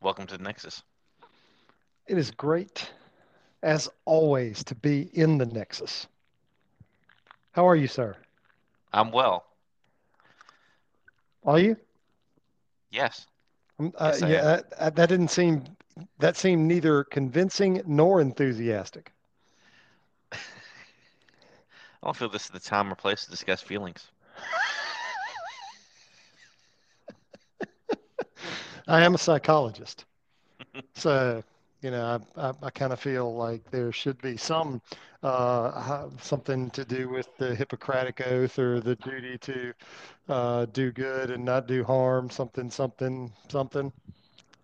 Welcome to the Nexus. It is great, as always, to be in the Nexus. How are you, sir? I'm well. Are you? Yes. Um, Uh, Yes, yeah, that, that that didn't seem that seemed neither convincing nor enthusiastic. I don't feel this is the time or place to discuss feelings. I am a psychologist, so you know I I, I kind of feel like there should be some uh, something to do with the Hippocratic Oath or the duty to uh, do good and not do harm. Something something something.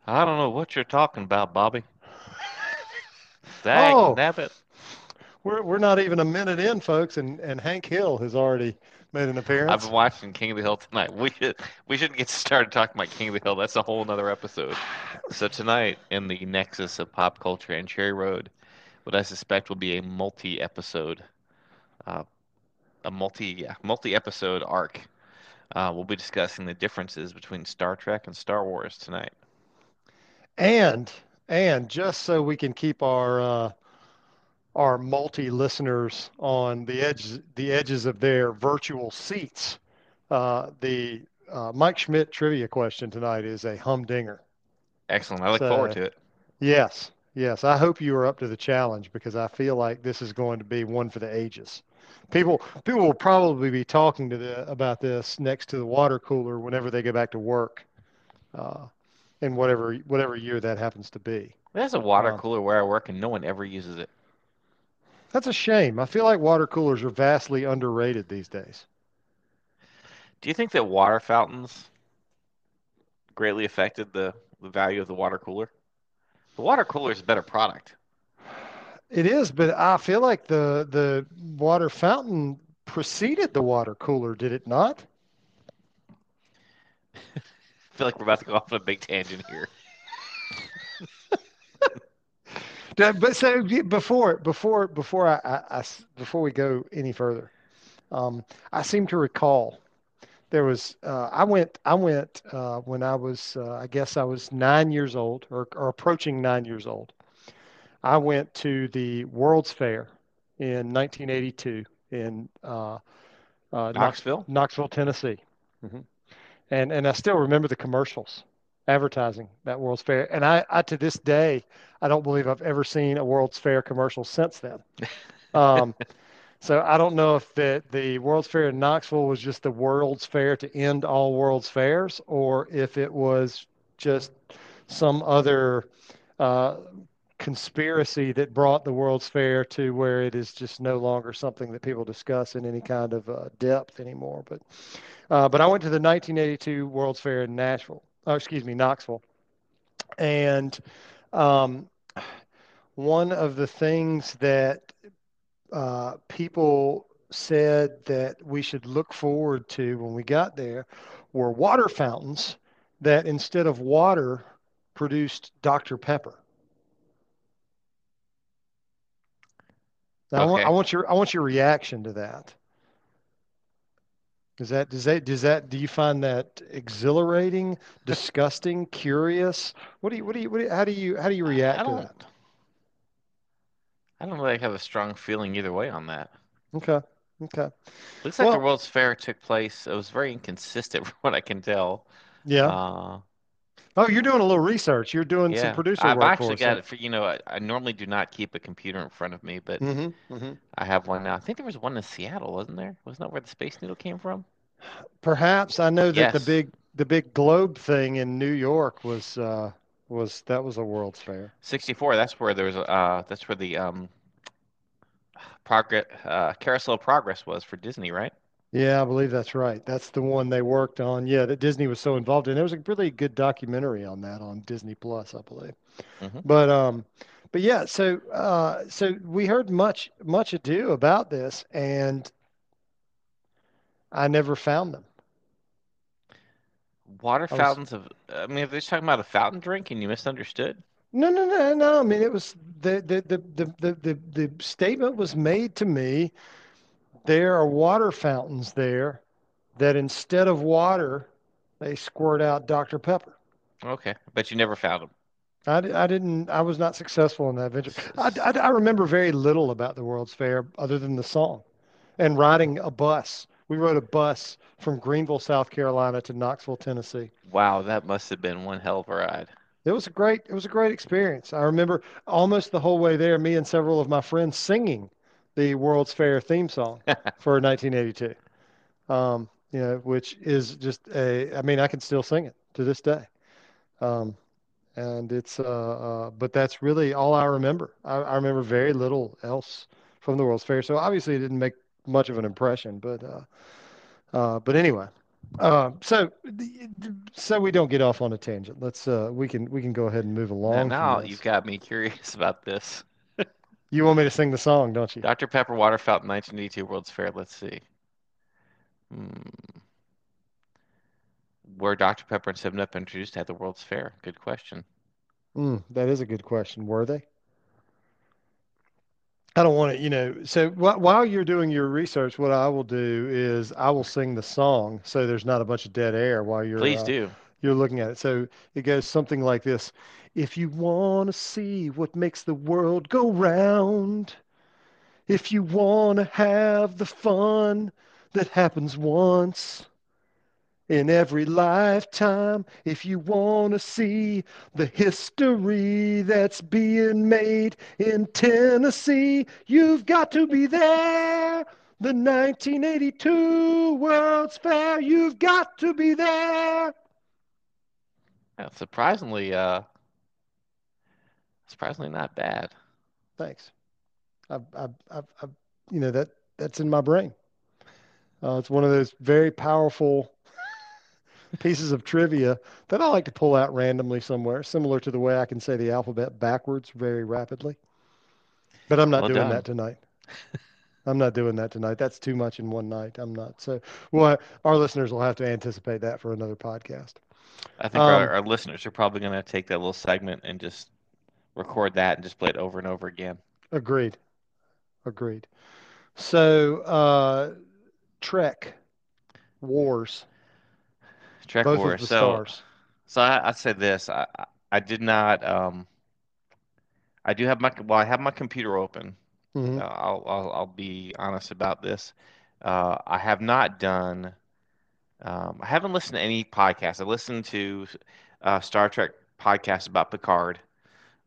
I don't know what you're talking about, Bobby. Dag Oh, nabbit. we're we're not even a minute in, folks, and and Hank Hill has already made an appearance. I've been watching King of the Hill tonight. We should we shouldn't get started talking about King of the Hill. That's a whole nother episode. So tonight, in the nexus of pop culture and Cherry Road, what I suspect will be a multi-episode, uh, a multi yeah, multi-episode arc. Uh, we'll be discussing the differences between Star Trek and Star Wars tonight. And and just so we can keep our uh, our multi listeners on the edge the edges of their virtual seats, uh, the uh, Mike Schmidt trivia question tonight is a humdinger. Excellent. I look forward to it. yes, yes, I hope you are up to the challenge because I feel like this is going to be one for the ages. People people will probably be talking to the about this next to the water cooler whenever they go back to work, uh, in whatever whatever year that happens to be. There's a water Uh, cooler where I work, and no one ever uses it. That's a shame. I feel like water coolers are vastly underrated these days. Do you think that water fountains greatly affected the, the value of the water cooler? The water cooler is a better product. It is, but I feel like the the water fountain preceded the water cooler, did it not? I feel like we're about to go off on a big tangent here. Yeah, But so before before before I before we go any further, um, I seem to recall there was uh, I went I went uh, when I was uh, I guess I was nine years old or, or approaching nine years old. I went to the World's Fair in 1982 in uh, uh, Knoxville? Knoxville, Tennessee. mm-hmm. And and I still remember the commercials advertising that World's Fair. And I, I to this day, I don't believe I've ever seen a World's Fair commercial since then. Um, so I don't know if the the World's Fair in Knoxville was just the World's Fair to end all World's Fairs, or if it was just some other uh, conspiracy that brought the World's Fair to where it is just no longer something that people discuss in any kind of uh, depth anymore. But uh, but I went to the 1982 World's Fair in Nashville. Oh, excuse me, Knoxville, and um, one of the things that uh, people said that we should look forward to when we got there were water fountains that instead of water produced Dr. Pepper. Now, I want, I want your I want your reaction to that. Does that does that does that do you find that exhilarating, disgusting, curious? What do you what do you, what do you how do you how do you react to that? I don't really have a strong feeling either way on that. Okay. Okay. Looks like the World's Fair took place. It was very inconsistent from what I can tell. yeah. Uh, Oh, you're doing a little research. You're doing some yeah, producer I've work for actually got it for, you know, I, I normally do not keep a computer in front of me, but Mm-hmm. Mm-hmm. I have one now. I think there was one in Seattle, wasn't there? Wasn't that where the Space Needle came from? Perhaps I know that the big the big globe thing in New York was uh was that was a World's Fair. 64, that's where there was uh that's where the um progress uh Carousel of Progress was for Disney, right? Yeah, I believe that's right. That's the one they worked on. Yeah, that Disney was so involved in. There was a really good documentary on that on Disney Plus, I believe. hmm But um, but yeah, so uh, so we heard much much ado about this, and I never found them. Water I was fountains of I mean, if they're talking about a fountain drink and you misunderstood. no no no no. I mean, it was the the the the the the, the statement was made to me. There are water fountains there that instead of water, they squirt out Dr. Pepper. Okay, but you never found them. I, I didn't, I was not successful in that venture. I, I, I remember very little about the World's Fair other than the song and riding a bus. We rode a bus from Greenville, South Carolina to Knoxville, Tennessee. Wow, that must have been one hell of a ride. It was a great, it was a great experience. I remember almost the whole way there, me and several of my friends singing the World's Fair theme song for 1982. Um, you know, which is just a, I mean, I can still sing it to this day. Um, and it's, uh, uh, but that's really all I remember. I, I remember very little else from the World's Fair. So obviously it didn't make much of an impression, but, uh, uh, but anyway, um, so, so we don't get off on a tangent. Let's, uh, we can, we can go ahead and move along from now you've got me curious about this. You want me to sing the song, don't you? Dr. Pepper Water Fountain 1982 World's Fair. Let's see. Hmm. Were Dr. Pepper and 7 Up introduced at the World's Fair? Good question. Mm, that is a good question. Were they? I don't want to, you know. So wh while you're doing your research, what I will do is I will sing the song so there's not a bunch of dead air while you're Please uh, do. You're looking at it. So it goes something like this. If you want to see what makes the world go round, if you want to have the fun that happens once in every lifetime, if you want to see the history that's being made in Tennessee, you've got to be there. The 1982 World's Fair, you've got to be there. Yeah, surprisingly, uh, surprisingly not bad. Thanks. I've, I've, I've, I've, you know, that that's in my brain. Uh, it's one of those very powerful pieces of trivia that I like to pull out randomly somewhere, similar to the way I can say the alphabet backwards very rapidly. But I'm not Well doing done. that tonight. I'm not doing that tonight. That's too much in one night. I'm not. So, well, our listeners will have to anticipate that for another podcast. I think our, Um, our listeners are probably going to take that little segment and just record that and just play it over and over again. Agreed. Agreed. So, uh, Trek Wars, Trek both Wars. So, stars. so I, I'd say this. I, I I did not. Um, I do have my well. I have my computer open. hmm Uh, I'll, I'll I'll be honest about this. Uh, I have not done. Um, I haven't listened to any podcasts. I listened to uh, Star Trek podcast about Picard,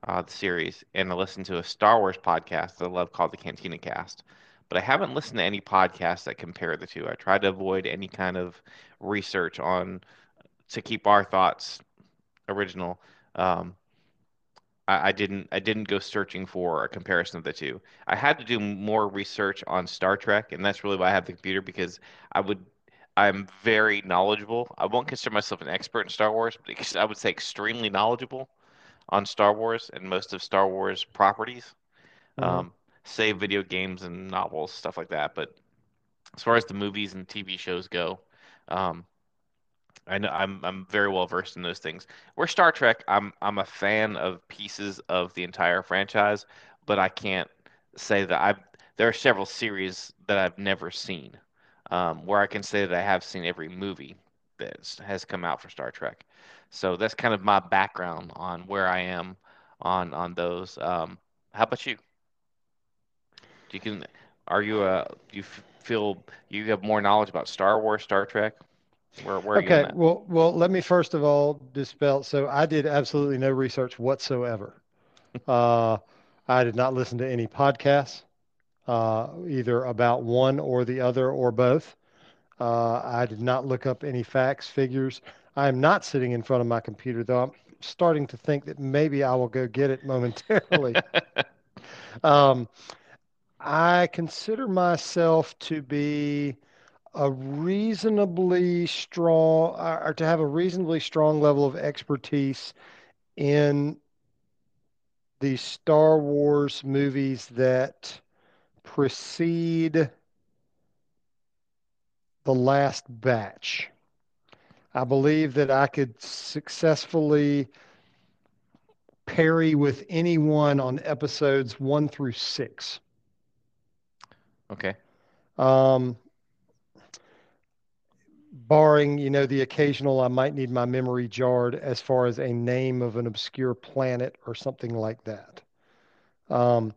uh, the series, and I listened to a Star Wars podcast that I love called the Cantina Cast. But I haven't listened to any podcasts that compare the two. I tried to avoid any kind of research on to keep our thoughts original. Um, I, I didn't I didn't go searching for a comparison of the two. I had to do more research on Star Trek, and that's really why I have the computer because I would I'm very knowledgeable. I won't consider myself an expert in Star Wars, but I would say extremely knowledgeable on Star Wars and most of Star Wars properties, hmm um, say video games and novels, stuff like that. But as far as the movies and TV shows go, um, I know I'm I'm very well versed in those things. Where Star Trek, I'm I'm a fan of pieces of the entire franchise, but I can't say that I've there are several series that I've never seen. Um, where I can say that I have seen every movie that has come out for Star Trek. So that's kind of my background on where I am on on those. Um, how about you? Do you can are you uh do you feel you have more knowledge about Star Wars, Star Trek? Where where are you Okay, well, well, let me first of all dispel. So I did absolutely no research whatsoever. Uh, I did not listen to any podcasts, uh, either about one or the other or both. Uh, I did not look up any facts, figures. I am not sitting in front of my computer, though. I'm starting to think that maybe I will go get it momentarily. Um, I consider myself to be a reasonably strong, or or to have a reasonably strong level of expertise in the Star Wars movies that precede the last batch. I believe that I could successfully parry with anyone on episodes one through six. Okay. Um, barring, you know, the occasional I might need my memory jarred as far as a name of an obscure planet or something like that. Um,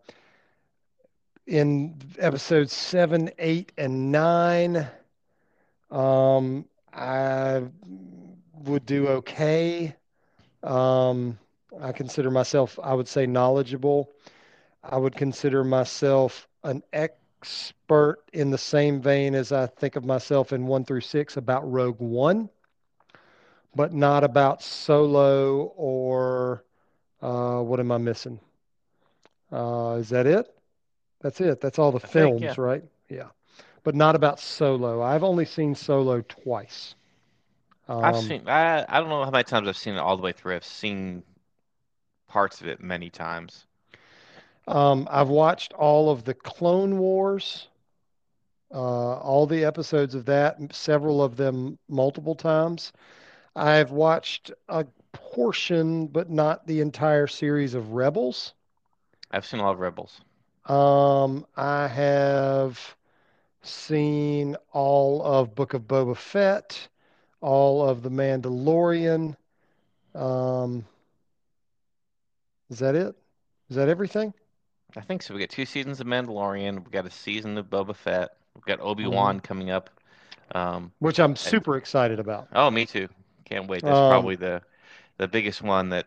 in episodes seven, eight, and nine, um, I would do okay. Um, I consider myself, I would say, knowledgeable. I would consider myself an expert in the same vein as I think of myself in one through six about Rogue One, but not about Solo or uh, what am I missing? Uh, is that it? That's it. That's all the I think, films, yeah. right? Yeah. But not about Solo. I've only seen Solo twice. I've Um, seen I I don't know how many times I've seen it all the way through. I've seen parts of it many times. um, I've watched all of the Clone Wars, uh, all the episodes of that, several of them multiple times. I've watched a portion, but not the entire series of Rebels. I've seen a lot of Rebels. Um, I have seen all of Book of Boba Fett, all of The Mandalorian. Um, is that it? Is that everything? I think so. We got two seasons of Mandalorian. We got a season of Boba Fett. We've got Mhm. Obi-Wan coming up. Um, Which I'm super excited about. oh, me too. Can't wait. That's Um, probably the the biggest one that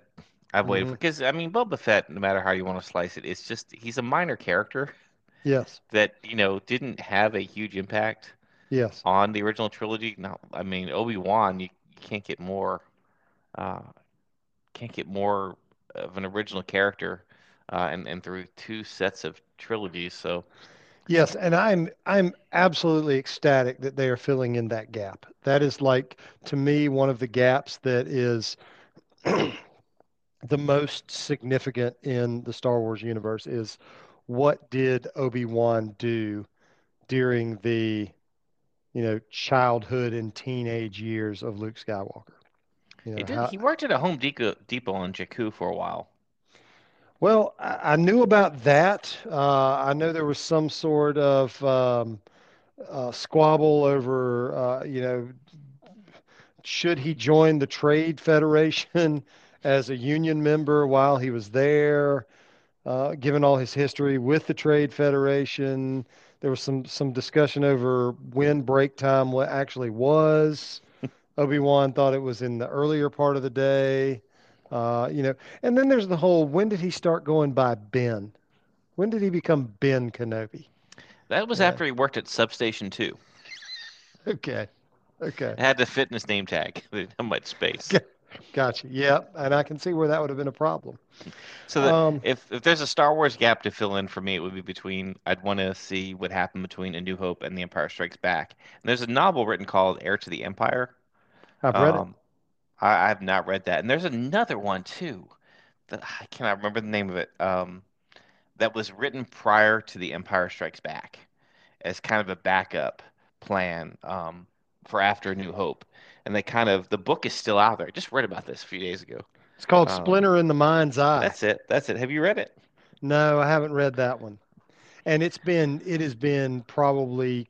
I've waited for. mhm. Because I mean, Boba Fett, no matter how you want to slice it, it's just he's a minor character Yes, that, you know, didn't have a huge impact yes. on the original trilogy. No, I mean, Obi-Wan, you, you can't get more uh can't get more of an original character uh and, and through two sets of trilogies. So Yes, and I'm I'm absolutely ecstatic that they are filling in that gap. That is like to me one of the gaps that is the most significant in the Star Wars universe is what did Obi-Wan do during the, you know, childhood and teenage years of Luke Skywalker? You he did how, he worked at a Home Depot Depot on Jakku for a while. well, I, I knew about that. Uh, I know there was some sort of um, uh, squabble over, uh, you know, should he join the Trade Federation as a union member while he was there? Uh, given all his history with the Trade Federation, there was some some discussion over when break time what actually was. Obi-Wan thought it was in the earlier part of the day. Uh, you know, and then there's the whole when did he start going by Ben? When did he become Ben Kenobi? That was Yeah. after he worked at Substation 2. Okay. Okay. It had the fitness name tag. They much space. Gotcha. Yeah, and I can see where that would have been a problem. So that Um, if if there's a Star Wars gap to fill in for me, it would be between I'd want to see what happened between A New Hope and The Empire Strikes Back. And there's a novel written called Heir to the Empire. I've read it. Um, I, I have not read that. And there's another one too that I cannot remember the name of it. Um, that was written prior to The Empire Strikes Back as kind of a backup plan um, for after A New Hope. And they kind of the book is still out there. I just read about this a few days ago. It's called um, Splinter in the Mind's Eye. That's it. That's it. Have you read it? No, I haven't read that one. And it's been it has been probably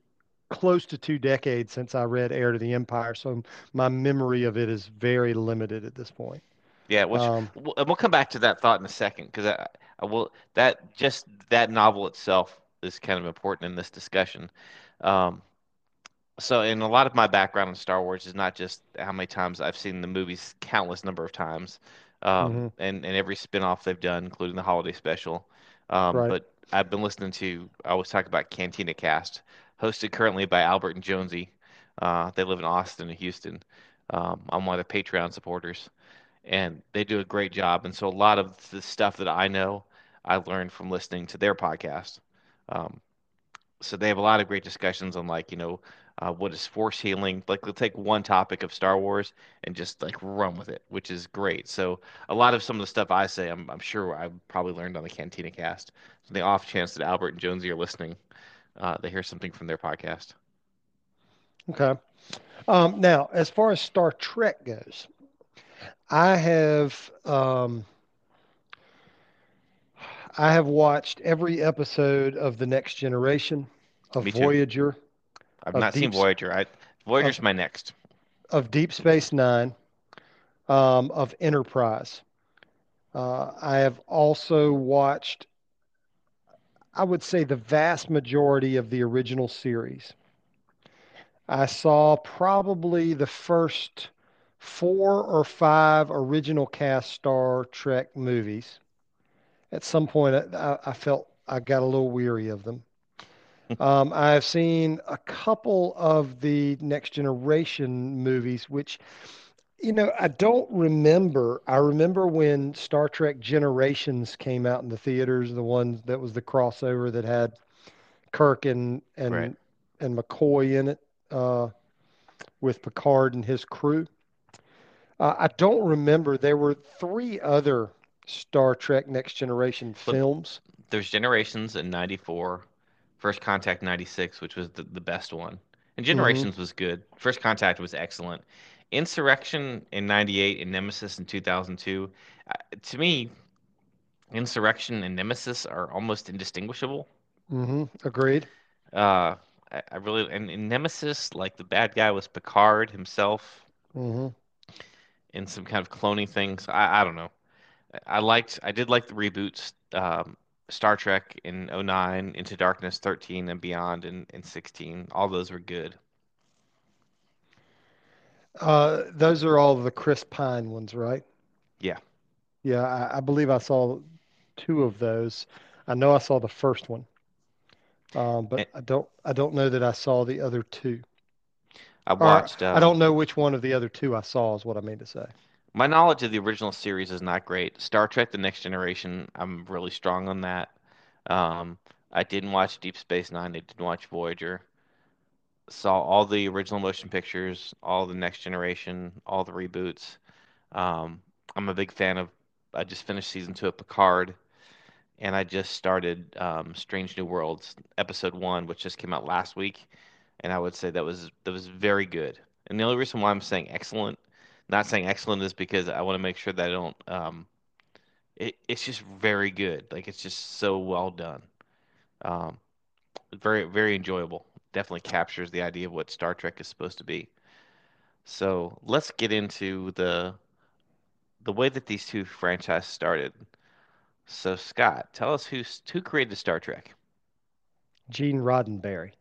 close to two decades since I read Heir to the Empire, so my memory of it is very limited at this point. Yeah, which Um, we'll, and we'll come back to that thought in a second because I, I will that just that novel itself is kind of important in this discussion. Um, so, in a lot of my background in Star Wars is not just how many times I've seen the movies, countless number of times, um, mhm, and and every spin-off they've done, including the holiday special. Um, right. but I've been listening to I always talk about Cantina Cast, hosted currently by Albert and Jonesy. Uh, they live in Austin and Houston. Um, I'm one of the Patreon supporters and they do a great job. And so a lot of the stuff that I know, I learned from listening to their podcast. Um, so they have a lot of great discussions on like, you know, uh, what is force healing? Like they'll take one topic of Star Wars and just like run with it, which is great. So a lot of some of the stuff I say, I'm, I'm sure I probably learned on the Cantina Cast. So the off chance that Albert and Jonesy are listening, uh, they hear something from their podcast. Okay. Um, now, as far as Star Trek goes, I have um, I have watched every episode of The Next Generation, of Me too. Voyager, I've of not seen Deep S- Voyager. I Voyager's my next. of Deep Space Nine, um, of Enterprise. Uh, I have also watched, I would say, the vast majority of the original series. I saw probably the first four or five original cast Star Trek movies. At some point, I, I felt I got a little weary of them. Um, I've seen a couple of the Next Generation movies, which, you know, I don't remember. I remember when Star Trek Generations came out in the theaters, the one that was the crossover that had Kirk and and Right. and McCoy in it, uh, with Picard and his crew. Uh, I don't remember. There were three other Star Trek Next Generation But films. there's Generations in 94, First Contact 96, which was the, the best one. And hmm Generations was good. First Contact was excellent. Insurrection in 98 and Nemesis in 2002. Uh, to me, Insurrection and Nemesis are almost indistinguishable. hmm Agreed. Uh, I, I really, and in Nemesis, like the bad guy was Picard himself hmm in some kind of cloning things. I, I don't know. I liked, I did like the reboots, um, Star Trek in '09, Into Darkness 13 and Beyond in, in 16. All those were good. Uh, those are all the Chris Pine ones, right? Yeah. Yeah, I, I believe I saw two of those. I know I saw the first one, um, but And I don't I don't know that I saw the other two. I Or watched, I um, don't know which one of the other two I saw is what I mean to say. My knowledge of the original series is not great. Star Trek: The Next Generation, I'm really strong on that. Um, I didn't watch Deep Space Nine. I didn't watch Voyager. Saw all the original motion pictures, all the Next Generation, all the reboots. Um, I'm a big fan of. I just finished season two of Picard, and I just started um, Strange New Worlds episode one, which just came out last week, and I would say that was that was very good. And the only reason why I'm saying excellent, not saying excellent, is because I want to make sure that I don't. Um, it, it's just very good. Like it's just so well done. Um, very very enjoyable. Definitely captures the idea of what Star Trek is supposed to be. So let's get into the the way that these two franchises started. So Scott, tell us who's who created Star Trek. Gene Roddenberry.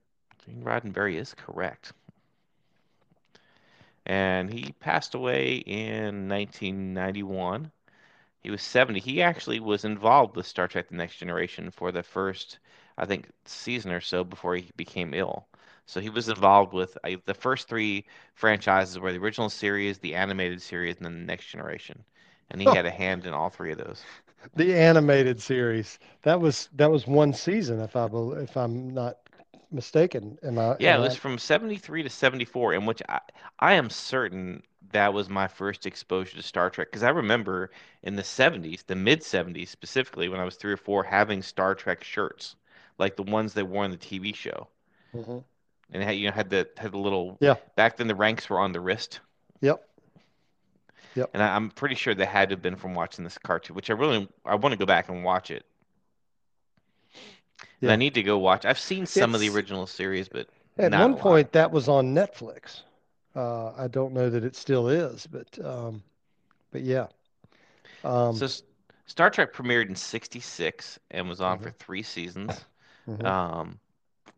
Gene Roddenberry is correct. And he passed away in 1991. He was 70. He actually was involved with Star Trek: The Next Generation for the first, I think, season or so before he became ill. So he was involved with uh, the first three franchises were the original series, the animated series, and then the Next Generation. And he had a hand in all three of those. The animated series. That was that was one season, if I if I'm not mistaken. Am I Yeah, am it was I? from 73 to 74, in which I, I am certain that was my first exposure to Star Trek. Because I remember in the 70s, the mid 70s specifically, when I was three or four, having Star Trek shirts, like the ones they wore in the TV show. hmm And had, you know, had the had the little Yeah. back then the ranks were on the wrist. Yep. Yep. And I, I'm pretty sure they had to have been from watching this cartoon, which I really I want to go back and watch it. And I need to go watch. I've seen some of the original series, but at one point that was on Netflix. Uh, I don't know that it still is, but um, but yeah. Um, So Star Trek premiered in 66 and was on for mhm, three seasons. mhm. Um,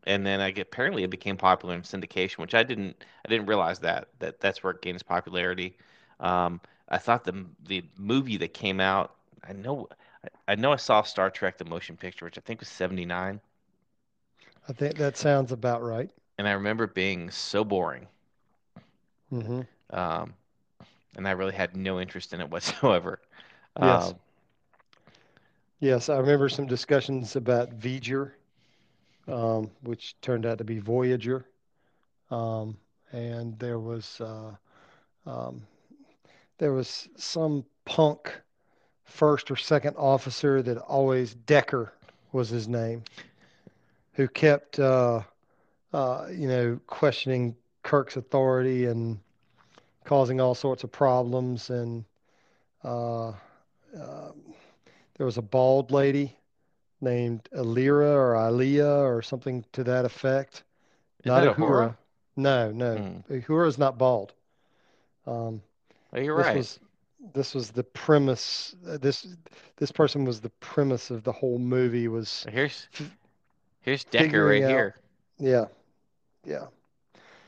and then I get apparently it became popular in syndication, which I didn't I didn't realize that that that's where it gained its popularity. Um, I thought the the movie that came out, I know I, I know I saw Star Trek the motion picture, which I think was 79, I think that sounds about right. and I remember it being so boring. hmm Um, and I really had no interest in it whatsoever. Yes. Um, Yes, I remember some discussions about V'ger, um, which turned out to be Voyager. Um, and there was uh, um, there was some punk first or second officer that always Decker was his name, who kept uh, uh, you know questioning Kirk's authority and causing all sorts of problems. And uh, uh, there was a bald lady named Alira or Aliyah or something to that effect. is Not that Uhura? Uhura. No, no. Hmm. Uhura's not bald. Um, Oh, you're right. was this was the premise. uh, This this person was the premise of the whole movie. Was Here's here's Decker right out- here. yeah, yeah,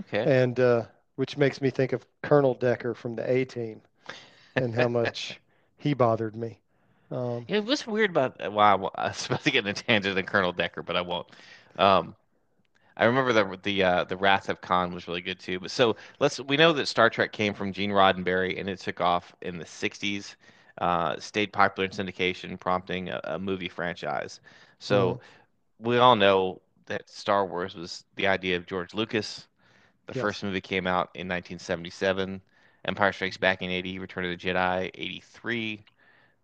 Okay. and uh, which makes me think of Colonel Decker from the A Team and how much he bothered me. Um, Yeah, what's weird about wow, I was about to get in a tangent on Colonel Decker, but I won't. Um, I remember the the uh, the Wrath of Khan was really good too. But so let's we know that Star Trek came from Gene Roddenberry and it took off in the 60s, uh, stayed popular in syndication, prompting a, a movie franchise. So we all know that Star Wars was the idea of George Lucas. The Yes. first movie came out in 1977. Empire Strikes Back in 80, Return of the Jedi 83,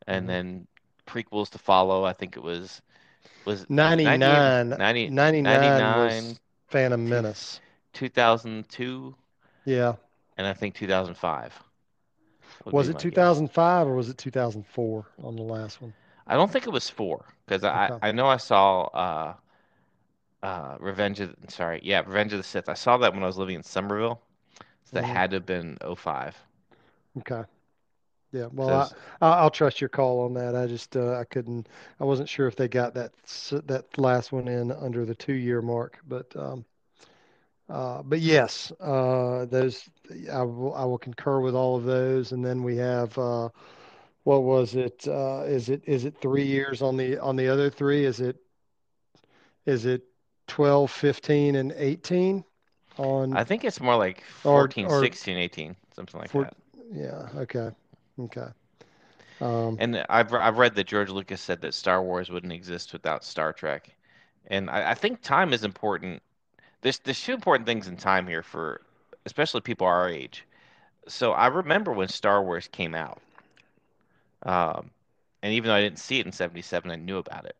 and Mhm. then prequels to follow. I think it was was 99, 90 99 99, was Phantom Menace. 2002, Yeah. and I think 2005. Was it my guess. 2005 or was it 2004 on the last one? I don't think it was four because I Okay. I know I saw uh uh Revenge of sorry yeah Revenge of the Sith. I saw that when I was living in Somerville. So that Mhm. had to have been 05. Okay. Yeah. Well, Says- I, I'll trust your call on that. I just uh, I couldn't. I wasn't sure if they got that that last one in under the two year mark, but um, uh, but yes, uh, those I will I will concur with all of those. And then we have uh, what was it? Uh, is it is it three years on the on the other three? Is it is it 12, 15, and 18 on? I think it's more like Or- 14, or- 16, 18, something like For- that. yeah. Okay. Okay. Um, And I've I've read that George Lucas said that Star Wars wouldn't exist without Star Trek, and I, I think time is important. There's there's two important things in time here for especially people our age. So I remember when Star Wars came out, um, and even though I didn't see it in '77, I knew about it.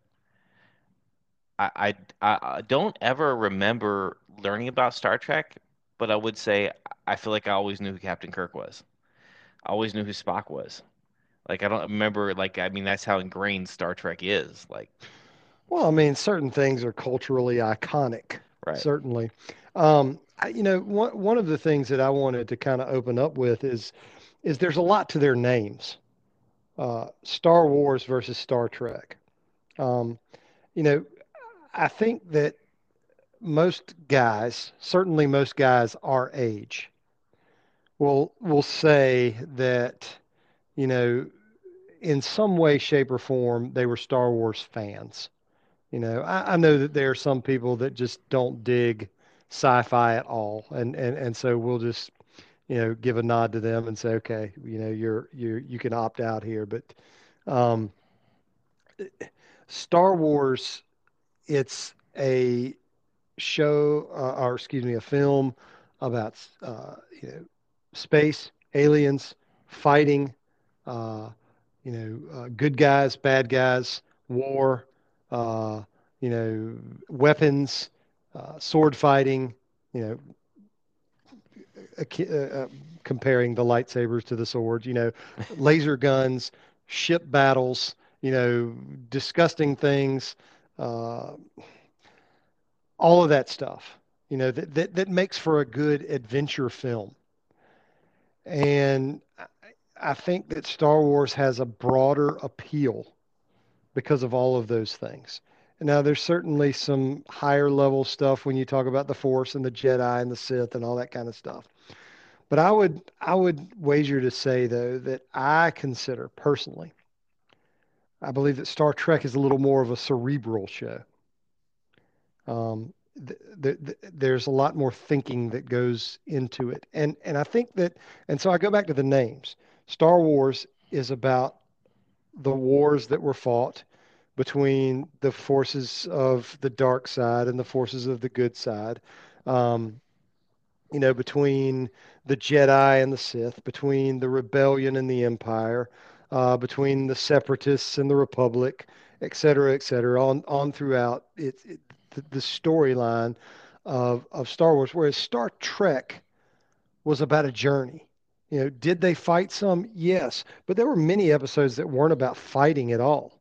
I, I I I don't ever remember learning about Star Trek, but I would say I feel like I always knew who Captain Kirk was. I always knew who Spock was. Like I don't remember like I mean that's how ingrained Star Trek is. Like Well, I mean, certain things are culturally iconic, right. certainly. Um, I, you know, one one of the things that I wanted to kind of open up with is is there's a lot to their names. Uh, Star Wars versus Star Trek. Um, you know, I think that most guys, certainly most guys our age, will will say that, you know, in some way, shape, or form, they were Star Wars fans. You know, I, I know that there are some people that just don't dig sci-fi at all, and and and so we'll just, you know, give a nod to them and say, okay, you know, you're you you can opt out here. But um, Star Wars, it's a show, uh, or excuse me, a film about uh, you know space, aliens, fighting, uh, you know, uh, good guys, bad guys, war, uh, you know, weapons, uh, sword fighting, you know, uh, uh, comparing the lightsabers to the swords, you know, laser guns, ship battles, you know, disgusting things, all of that stuff, you know, that, that, that makes for a good adventure film. And I- think that Star Wars has a broader appeal because of all of those things. Now, there's certainly some higher level stuff when you talk about the Force and the Jedi and the Sith and all that kind of stuff. But I would I would wager to say though that I consider personally, I believe that Star Trek is a little more of a cerebral show. Um, th th th there's a lot more thinking that goes into it, and and I think that, and so I go back to the names. Star Wars is about the wars that were fought between the forces of the dark side and the forces of the good side. Um, you know, between the Jedi and the Sith, between the rebellion and the Empire, uh, between the separatists and the Republic, et cetera, et cetera, on on throughout it, it the, the storyline of of Star Wars. Whereas Star Trek was about a journey. You know, did they fight some? Yes, but there were many episodes that weren't about fighting at all.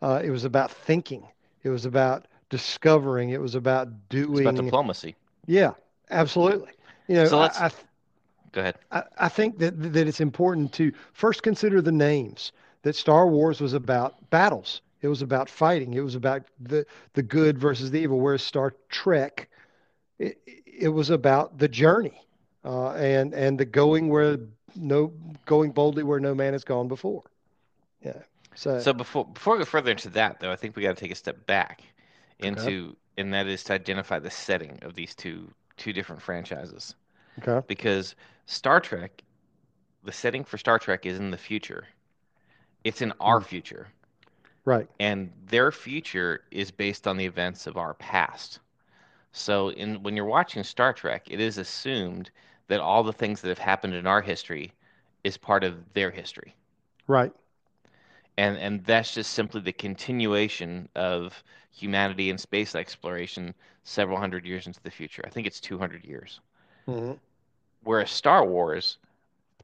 Uh, it was about thinking. It was about discovering. It was about It's about diplomacy. Yeah, Absolutely. You know, So let's- I, I, Go ahead. I, I think that that it's important to first consider the names. That Star Wars was about battles. It was about fighting. It was about the the good versus the evil. Whereas Star Trek, it, it was about the journey, uh, and and the going where no going boldly where no man has gone before. Yeah. So, So before before we go further into that, though, I think we got to take a step back into, and that is to identify the setting of these two two different franchises. okay. Because Star Trek, the setting for Star Trek is in the future. It's in our Mm. future, Right. and their future is based on the events of our past. So, in when you're watching Star Trek, it is assumed that all the things that have happened in our history is part of their history. Right. and and that's just simply the continuation of humanity and space exploration several hundred years into the future. I think it's 200 years. hmm Whereas Star Wars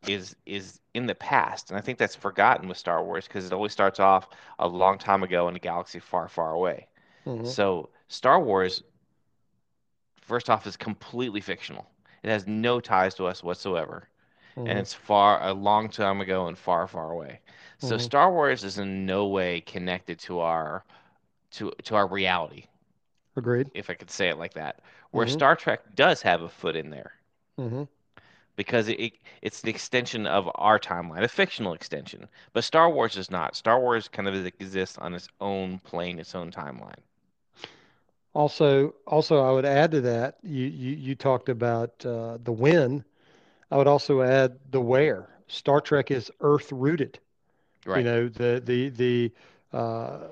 is is in the past, and I think that's forgotten with Star Wars because it always starts off a long time ago in a galaxy far, far away. hmm So Star Wars, first off, is completely fictional. It has no ties to us whatsoever and hmm it's far a long time ago and far far away so Mhm. star wars is in no way connected to our to to our reality Agreed. if i could say it like that where Mhm. star trek does have a foot in there hmm because it, it it's the extension of our timeline a fictional extension but star wars is not star wars kind of exists on its own plane its own timeline Also, also, I would add to that. You you, you talked about uh, the when. I would also add the where. Star Trek is Earth rooted. Right. You know, the the the uh,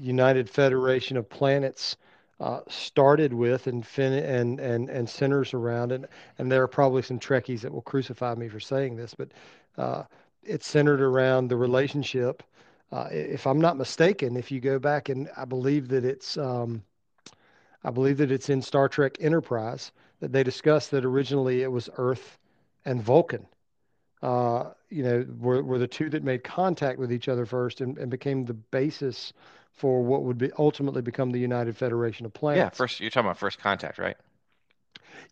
United Federation of Planets uh, started with and fin and and and centers around and and there are probably some Trekkies that will crucify me for saying this, but uh, it's centered around the relationship. Uh, if I'm not mistaken, if you go back and I believe that it's um, I believe that it's in Star Trek Enterprise that they discussed that originally it was Earth and Vulcan uh, you know, were, were the two that made contact with each other first and, and became the basis for what would be ultimately become the United Federation of Planets. yeah first you're talking about first contact right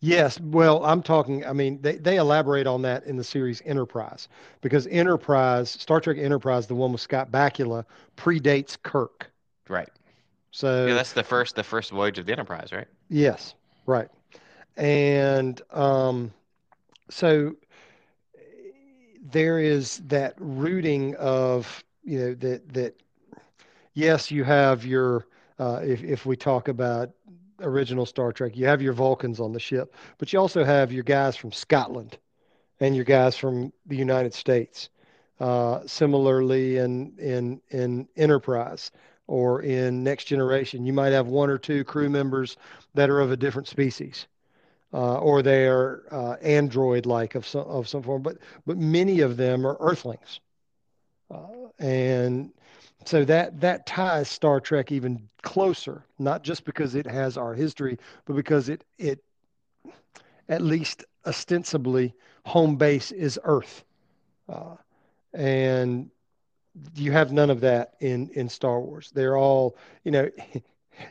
Yes, well, I'm talking, I mean, they, they elaborate on that in the series Enterprise because Enterprise, Star Trek Enterprise, the one with Scott Bakula, predates Kirk. right So, yeah that's the first the first voyage of the enterprise right yes, right. And um, so there is that rooting of, you know, that that yes, you have your uh, if if we talk about original Star Trek, you have your Vulcans on the ship, but you also have your guys from Scotland and your guys from the United States. Uh, similarly, in in in Enterprise or in Next Generation, you might have one or two crew members that are of a different species uh, or they are uh, android-like of some of some form, but but many of them are Earthlings, uh, and so that that ties Star Trek even closer. Not just because it has our history, but because it it at least ostensibly home base is Earth, uh, and you have none of that in in Star Wars. They're all you know.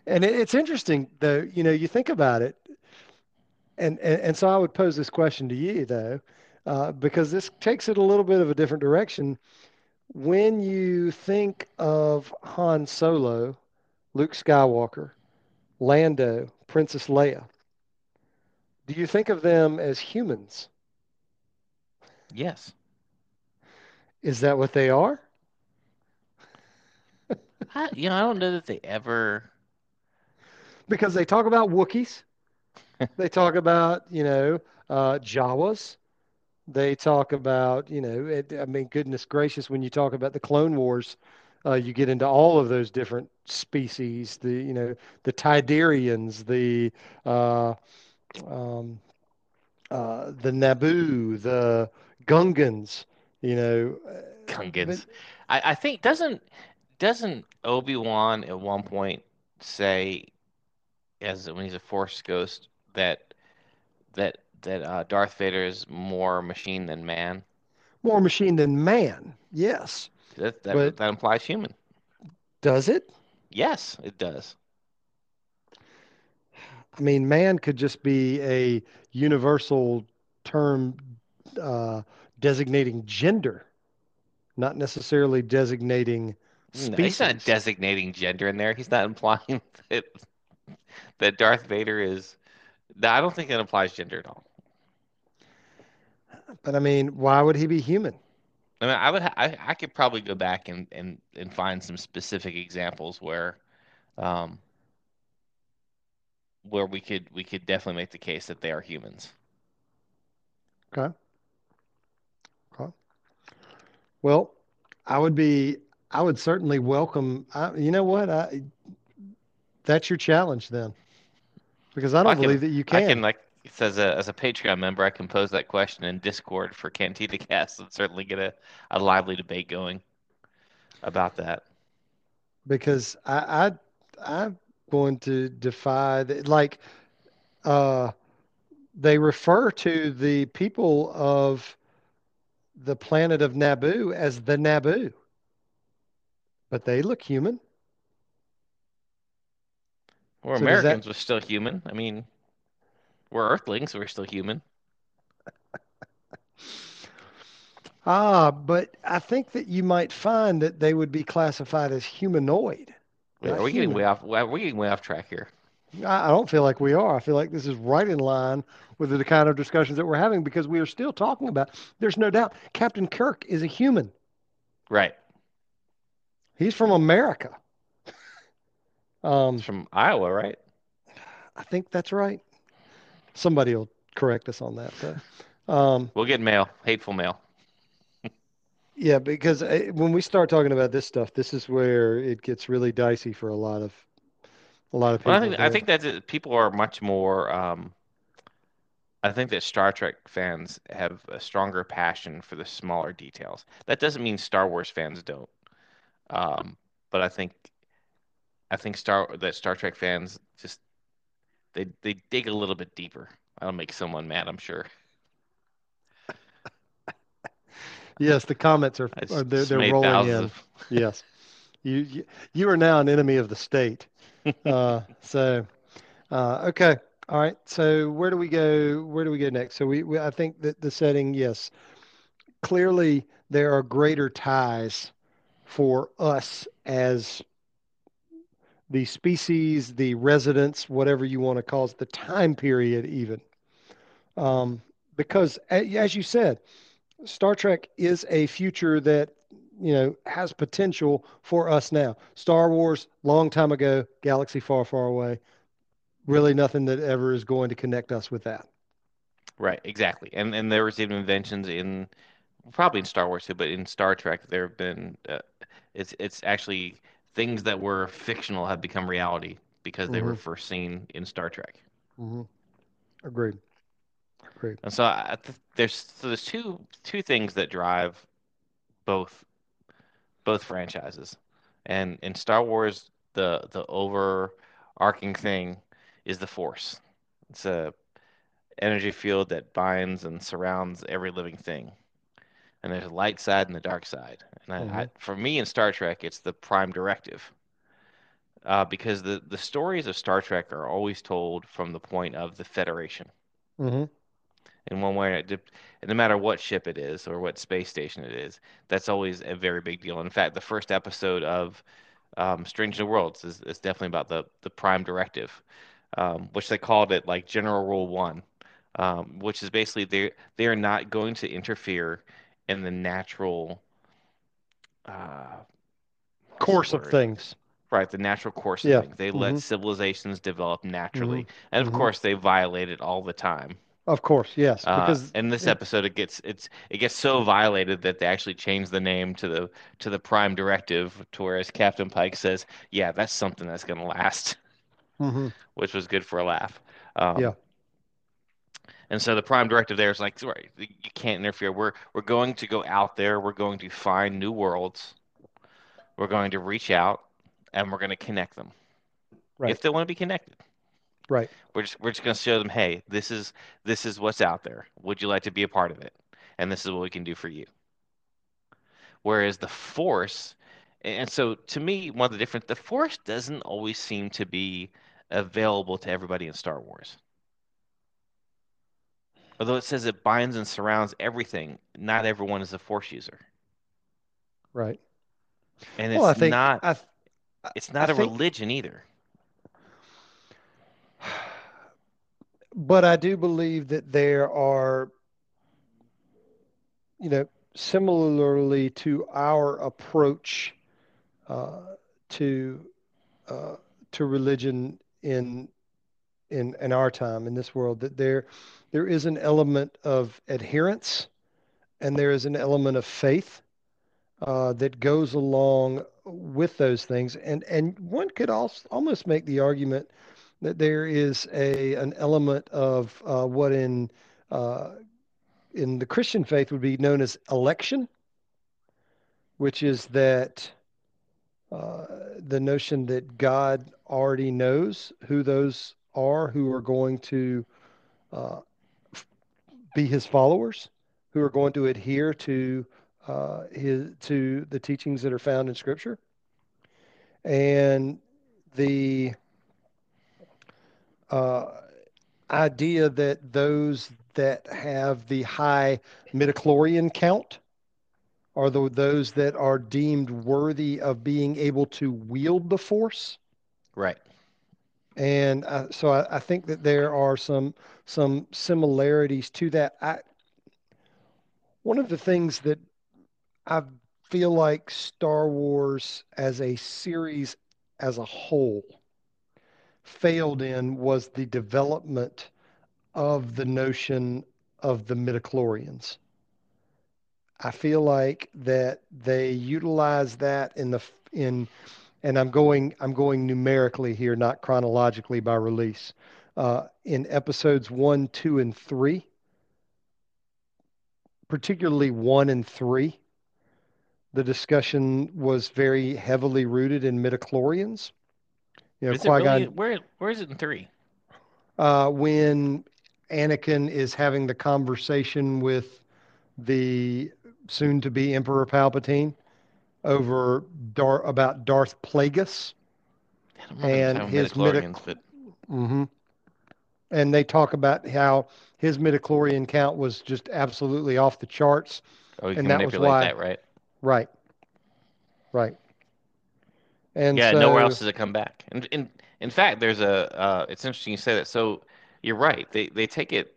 And it- it's interesting though, you know, you think about it, and, and and so I would pose this question to you though, uh, because this takes it a little bit of a different direction. When you think of Han Solo, Luke Skywalker, Lando, Princess Leia, do you think of them as humans? yes Is that what they are? I, you know i don't know that they ever Because they talk about Wookiees, they talk about, you know, uh, Jawas. They talk about, you know, it, I mean, goodness gracious, when you talk about the Clone Wars, uh, you get into all of those different species. The, you know, the Tidarians, the, uh, um, uh, the Naboo, the Gungans. You know, uh, but Gungans. I, I think doesn't doesn't Obi-Wan at one point say as when he's a Force ghost that that that uh, Darth Vader is more machine than man? more machine than man. Yes, That that but that implies human. does it? Yes, it does. I mean, man could just be a, universal term uh, designating gender, not necessarily designating No, species. he's not designating gender in there. He's not implying that that Darth Vader is. No, I don't think that implies gender at all. But I mean, why would he be human? I mean, I would ha I, I could probably go back and, and, and find some specific examples where um where we could we could definitely make the case that they are humans. Okay. Okay. Well, I would be, I would certainly welcome, I, you know what? I, that's your challenge then, because I I don't can believe that you can. I can. like says a, as a Patreon member, I can pose that question in Discord for Cantina Cast and certainly get a, a lively debate going about that. because I, I I'm going to defy that. Like, uh, they refer to the people of the planet of Naboo as the Naboo, but they look human. We're So does that? Americans, we're still human. I mean, we're Earthlings, we're still human. Ah, but I think that you might find that they would be classified as humanoid, Wait, are we getting way human. off? We're getting way off track here. I, don't feel like we are. I feel like this is right in line with the kind of discussions that we're having because we are still talking about. There's no doubt Captain Kirk is a human. Right. He's from America. Um, from Iowa, right? I think that's right. Somebody will correct us on that though. Um, We'll get mail, hateful mail. yeah, because uh, when we start talking about this stuff, this is where it gets really dicey for a lot of a lot of Well, I people think I think it- people are much more. Um, I think that Star Trek fans have a stronger passion for the smaller details. That doesn't mean Star Wars fans don't. Um, but I think I think Star that Star Trek fans just they they dig a little bit deeper. That'll make someone mad, I'm sure. Yes, the comments are, are they're they're rolling thousands in. Yes. You, you you are now an enemy of the state. Uh, so uh, okay, all right. So where do we go? Where do we go next? So we, we I think that the setting, yes, clearly there are greater ties for us as the species, the residents, whatever you want to call it, the time period even. Um, because as you said, Star Trek is a future that you know has potential for us now. Star Wars, long time ago, galaxy far, far away. Really, nothing that ever is going to connect us with that. Right, exactly. And and there was even inventions in probably in Star Wars too, but in Star Trek there have been uh, it's it's actually things that were fictional have become reality because they were hmm first seen in Star Trek. hmm Agreed. Agreed. And so I, th there's so there's two two things that drive both both franchises. And in Star Wars, the the overarching thing is the Force. It's a energy field that binds and surrounds every living thing. And there's a light side and the dark side. And I, I, hmm for me in Star Trek, it's the Prime Directive. Uh, because the, the stories of Star Trek are always told from the point of the Federation hmm in one way. It dep- and no matter what ship it is or what space station it is, that's always a very big deal. In fact, the first episode of um, Strange New Worlds is, is definitely about the, the Prime Directive, um, which they called it like General Rule One, um, which is basically they they are not going to interfere in the natural uh, Course of things. Right, the natural course of things. They let hmm civilizations develop naturally, and of hmm course they violate it all the time. Of course, yes, Uh, because in this episode, it gets it's it gets so violated that they actually change the name to the to the Prime Directive, to whereas Captain Pike says, "Yeah, that's something that's gonna last," hmm which was good for a laugh. yeah. And so the Prime Directive there is like, right, you can't interfere. We're we're going to go out there. We're going to find new worlds. We're going to reach out, and we're going to connect them Right. if they want to be connected. Right. We're just we're just going to show them, hey, this is this is what's out there. Would you like to be a part of it? And this is what we can do for you. Whereas the Force, and so to me, one of the different, the Force doesn't always seem to be available to everybody in Star Wars. Although it says it binds and surrounds everything, not everyone is a force user. Right. And it's Well, I think not I, it's not I a think- religion either. but I do believe that there are, you know, similarly to our approach uh, to uh, to religion in in in our time in this world, that there there is an element of adherence and there is an element of faith uh, that goes along with those things, and and one could also almost make the argument that there is a an element of uh, what in uh, in the Christian faith would be known as election, which is that uh, the notion that God already knows who those are who are going to uh, be His followers, who are going to adhere to uh, his to the teachings that are found in Scripture, and the uh, idea that those that have the high midichlorian count are the, those that are deemed worthy of being able to wield the force. Right. And uh, so I, I think that there are some some similarities to that. I, one of the things that I feel like Star Wars as a series as a whole failed in was the development of the notion of the midichlorians. I feel like that they utilize that in the in and I'm going I'm going numerically here, not chronologically by release. Uh, in episodes one, two, and three, particularly one and three, the discussion was very heavily rooted in midichlorians. You know, really where where is it in three? uh, when Anakin is having the conversation with the soon-to-be Emperor Palpatine over Dar- about Darth Plagueis. And his midichlorians, but hmm And they talk about how his midichlorian count was just absolutely off the charts. oh, you and can that was why- that, right? Right. Right. And yeah, so, nowhere else does it come back. And in in fact, there's a uh, it's interesting you say that. So you're right. They they take it.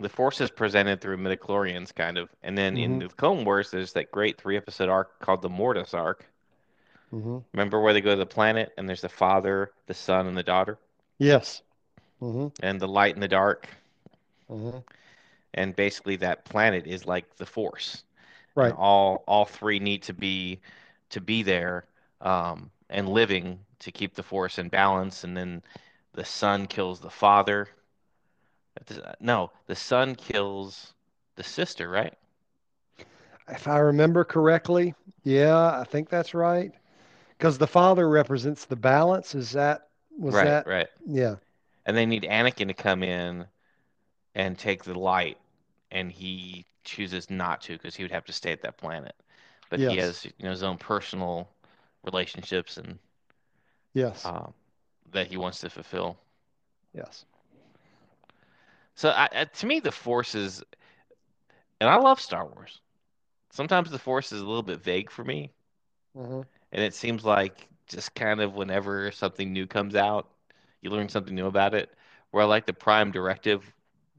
The force is presented through midichlorians, kind of, and then in Mhm. the Clone Wars, there's that great three episode arc called the Mortis arc. Mhm. Remember where they go to the planet and there's the father, the son, and the daughter, Yes. hmm and the light and the dark, hmm and basically that planet is like the force. And Right. all all three need to be to be there um, and living to keep the force in balance. And then the son kills the father. No, the son kills the sister, right? If I remember correctly, yeah, I think that's right. Because the father represents the balance. Is that was right, that? right. Yeah. And they need Anakin to come in and take the light, and he chooses not to because he would have to stay at that planet. But he has, you know, his own personal relationships and Yes. um, that he wants to fulfill. Yes. So I, to me, the Force is, and I love Star Wars. Sometimes the Force is a little bit vague for me, hmm and it seems like just kind of whenever something new comes out, you learn something new about it. Where I like the Prime Directive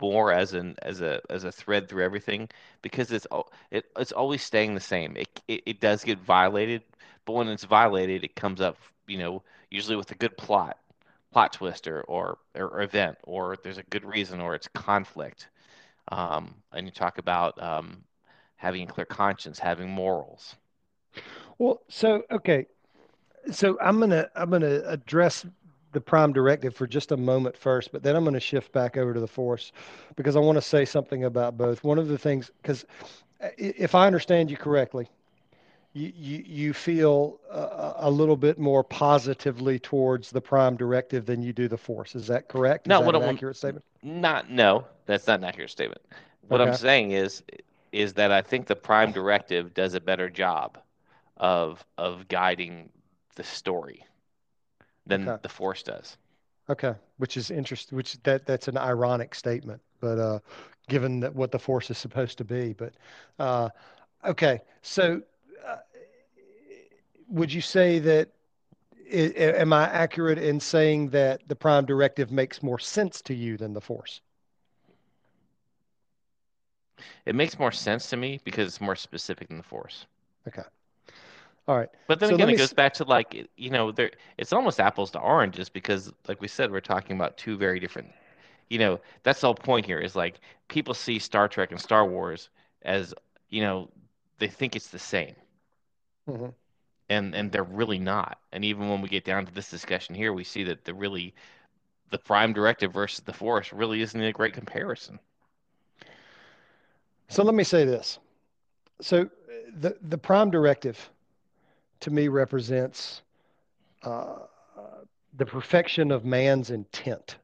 more as an as a as a thread through everything because it's it, it's always staying the same. It, it it does get violated, but when it's violated, it comes up, you know, usually with a good plot, plot twist or or, or event, or there's a good reason, or it's conflict. Um, and you talk about um, having a clear conscience, having morals. Well, so okay, so I'm gonna I'm gonna address the prime directive for just a moment first, but then I'm gonna shift back over to the force because I want to say something about both. One of the things, because if I understand you correctly, you you, you feel a, a little bit more positively towards the prime directive than you do the force. Is that correct? Is No, that what an I'm- accurate statement? Not no, that's not an accurate statement. What I'm saying is is that I think the prime directive does a better job of of guiding the story than Okay. the force does. Okay, which is interesting. Which that that's an ironic statement. but uh, given that what the force is supposed to be. But uh, okay, so uh, would you say that? am I accurate in saying that the prime directive makes more sense to you than the force? It makes more sense to me because it's more specific than the force. Okay. All right. But then So again, it goes s- back to like you know, there it's almost apples to oranges because, like we said, we're talking about two very different. You know, that's the whole point here is like people see Star Trek and Star Wars as you know they think it's the same, Mhm. And and they're really not. And even when we get down to this discussion here, we see that the really the Prime Directive versus the Force really isn't a great comparison. So let me say this. So the the prime directive to me represents uh, the perfection of man's intent.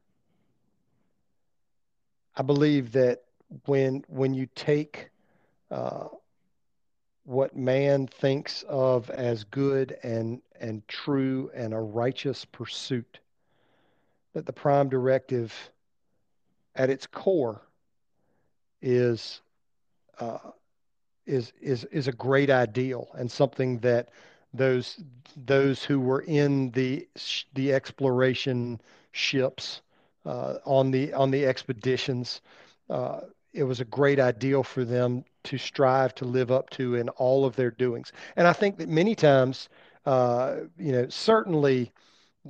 I believe that when when you take uh, what man thinks of as good and and true and a righteous pursuit, that the prime directive at its core is uh, is is is a great ideal and something that those those who were in the the exploration ships uh, on the on the expeditions uh, it was a great ideal for them to strive to live up to in all of their doings and I think that many times uh, you know certainly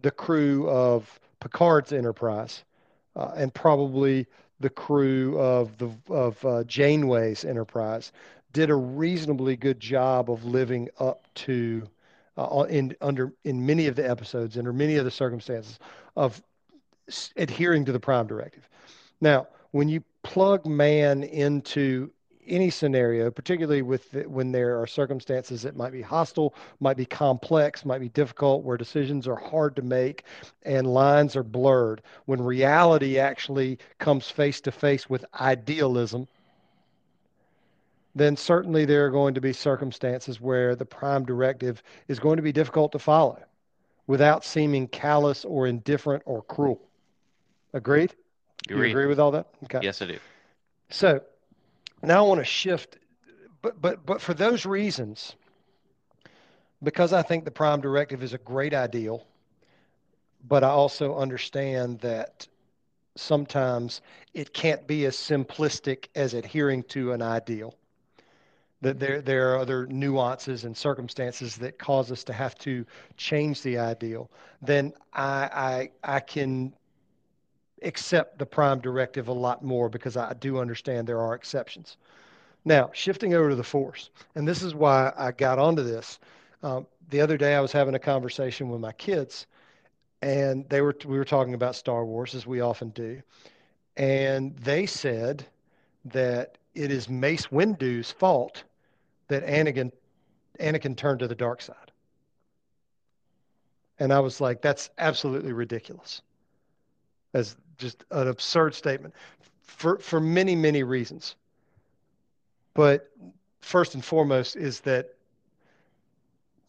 the crew of Picard's Enterprise uh, and probably the crew of the of uh, Janeway's Enterprise did a reasonably good job of living up to uh, in under in many of the episodes under many of the circumstances of adhering to the Prime Directive. Now, when you plug man into any scenario, particularly with the, when there are circumstances that might be hostile, might be complex, might be difficult, where decisions are hard to make and lines are blurred, when reality actually comes face to face with idealism, then certainly there are going to be circumstances where the prime directive is going to be difficult to follow without seeming callous or indifferent or cruel. Agreed? You Agree? agree with all that? Okay. Yes, I do. So now I want to shift, but but but for those reasons, because I think the prime directive is a great ideal, but I also understand that sometimes it can't be as simplistic as adhering to an ideal. That mm-hmm. there there are other nuances and circumstances that cause us to have to change the ideal. Then I I I can accept the prime directive a lot more because I do understand there are exceptions. Now, shifting over to the force, and this is why I got onto this. Um, the other day, I was having a conversation with my kids, and they were we were talking about Star Wars as we often do, and they said that it is Mace Windu's fault that Anakin Anakin turned to the dark side, and I was like, that's absolutely ridiculous. As just an absurd statement for for many many reasons. But first and foremost is that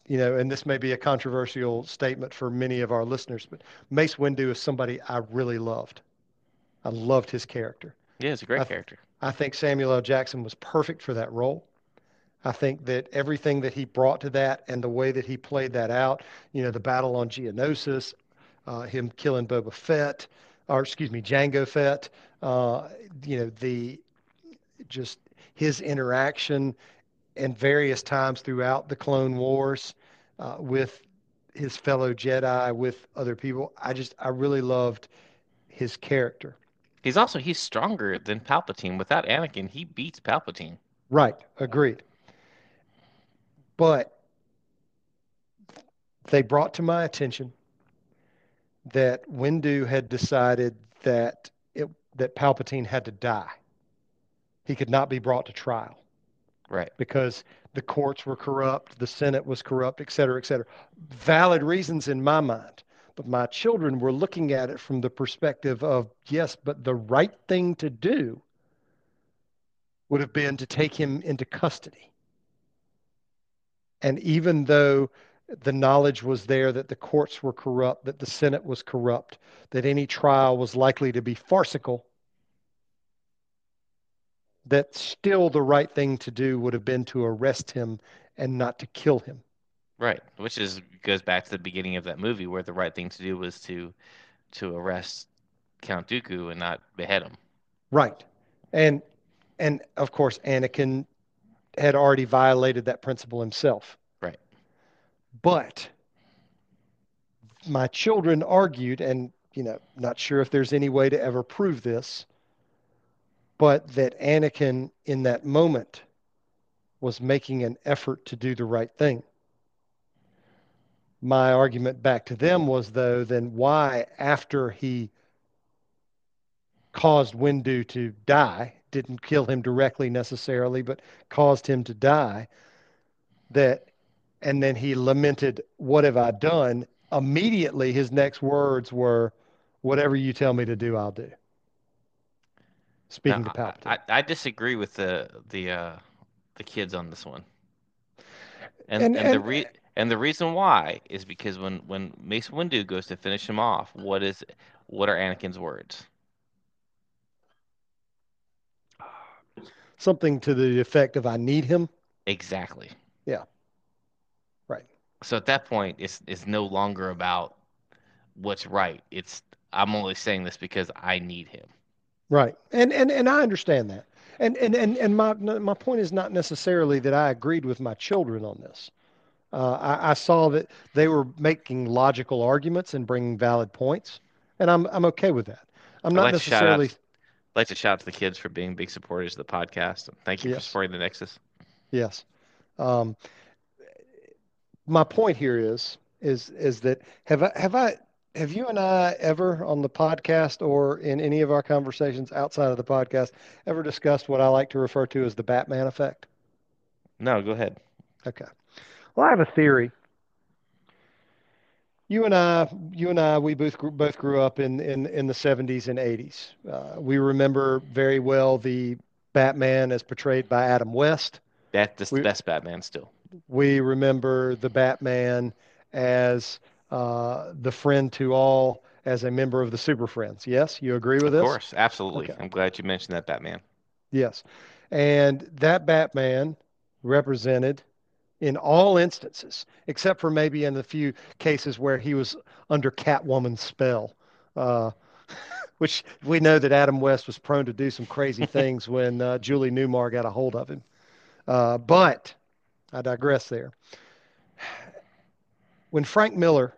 you know, and this may be a controversial statement for many of our listeners, but Mace Windu is somebody I really loved. I loved his character. Yeah, it's a great th- character. I think Samuel L. Jackson was perfect for that role. I think that everything that he brought to that and the way that he played that out, you know, the battle on Geonosis, uh, him killing Boba Fett, or excuse me, Jango Fett, uh, you know, the just his interaction and various times throughout the Clone Wars uh, with his fellow Jedi, with other people. I just, I really loved his character. He's also he's stronger than Palpatine. Without Anakin, he beats Palpatine. Right, agreed. But they brought to my attention that Windu had decided that it that Palpatine had to die. He could not be brought to trial Right. because the courts were corrupt, the Senate was corrupt, et cetera, et cetera. Valid reasons in my mind. But my children were looking at it from the perspective of yes, but the right thing to do would have been to take him into custody. And even though the knowledge was there that the courts were corrupt, that the Senate was corrupt, that any trial was likely to be farcical, that still the right thing to do would have been to arrest him and not to kill him. Right, which is goes back to the beginning of that movie where the right thing to do was to to arrest Count Dooku and not behead him. Right. And and of course Anakin had already violated that principle himself. But my children argued and you know, not sure if there's any way to ever prove this, but that Anakin in that moment was making an effort to do the right thing. My argument back to them was, though, then why, after he caused Windu to die, didn't kill him directly necessarily, but caused him to die, that, and then he lamented, What have I done? Immediately, his next words were, Whatever you tell me to do, I'll do. Speaking Now, to I, Palpatine. I, I disagree with the the uh, the kids on this one, and And- and, the and- re and the reason why is because when when Mace Windu goes to finish him off, what is what are Anakin's words? Something to the effect of, I need him. Exactly. Yeah. So at that point, it's it's no longer about what's right. It's I'm only saying this because I need him. Right. And and and I understand that. And and and and my my point is not necessarily that I agreed with my children on this. Uh, I, I saw that they were making logical arguments and bringing valid points, and I'm I'm okay with that. I'm I'd not like to shout out- necessarily I'd like to shout out to the kids for being big supporters of the podcast. Thank you for supporting the Nexus. yes. Um, my point here is is is that have I have I have you and I ever on the podcast or in any of our conversations outside of the podcast ever discussed what I like to refer to as the Batman effect? No, go ahead. Okay. Well, I have a theory. You and I, you and I, we both grew, both grew up in, in, in the 70s and 80s. Uh, we remember very well the Batman as portrayed by Adam West. That that's We- the best Batman still. We remember the Batman as uh, the friend to all, as a member of the Super Friends. Yes, you agree with Of this? Of course, absolutely. Okay. I'm glad you mentioned that Batman. Yes. And that Batman represented in all instances, except for maybe in the few cases where he was under Catwoman's spell, uh, which we know that Adam West was prone to do some crazy things when uh, Julie Newmar got a hold of him. Uh, but I digress there. When Frank Miller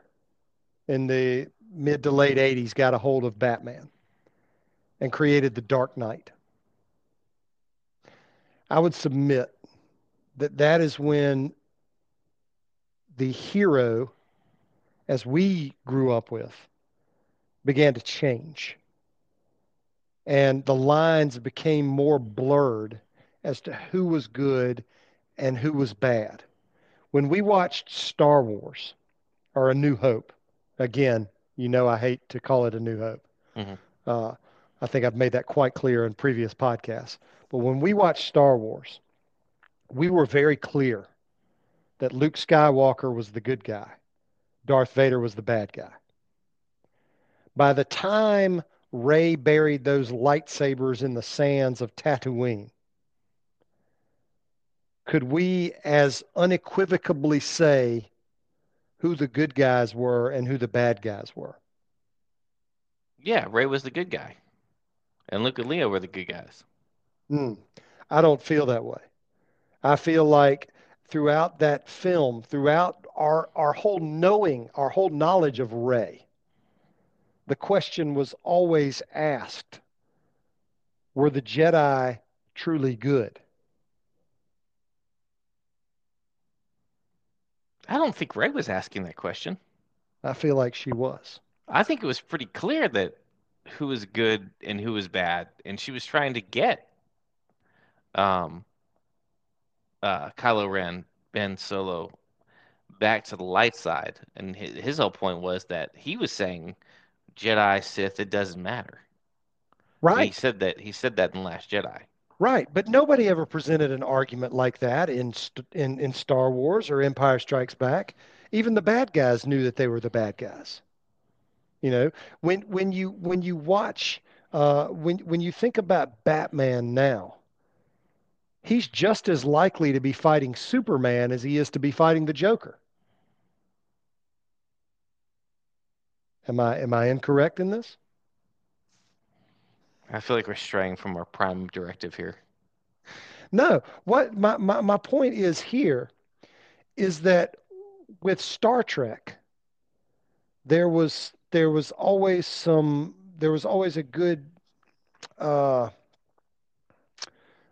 in the mid to late 80s got a hold of Batman and created the Dark Knight, I would submit that that is when the hero, as we grew up with, began to change. And the lines became more blurred as to who was good and who was bad. When we watched Star Wars or A New Hope, again, you know I hate to call it A New Hope. Mhm. Uh, I think I've made that quite clear in previous podcasts. But when we watched Star Wars, we were very clear that Luke Skywalker was the good guy, Darth Vader was the bad guy. By the time Rey buried those lightsabers in the sands of Tatooine, could we as unequivocally say who the good guys were and who the bad guys were? Yeah, Rey was the good guy, and Luke and Leo were the good guys. Mm, I don't feel that way. I feel like throughout that film, throughout our our whole knowing, our whole knowledge of Rey, the question was always asked, were the Jedi truly good? I don't think Rey was asking that question. I feel like she was. I think it was pretty clear that who was good and who was bad, and she was trying to get um uh Kylo Ren, Ben Solo back to the light side, and his, his whole point was that he was saying Jedi, Sith, it doesn't matter. Right. He said that he said that in Last Jedi. Right. But nobody ever presented an argument like that in in in Star Wars or Empire Strikes Back. Even the bad guys knew that they were the bad guys. You know, when when you when you watch uh, when when you think about Batman now, he's just as likely to be fighting Superman as he is to be fighting the Joker. Am I am I incorrect in this? I feel like we're straying from our prime directive here. No, what my, my, my point is here is that with Star Trek, there was there was always some there was always a good uh,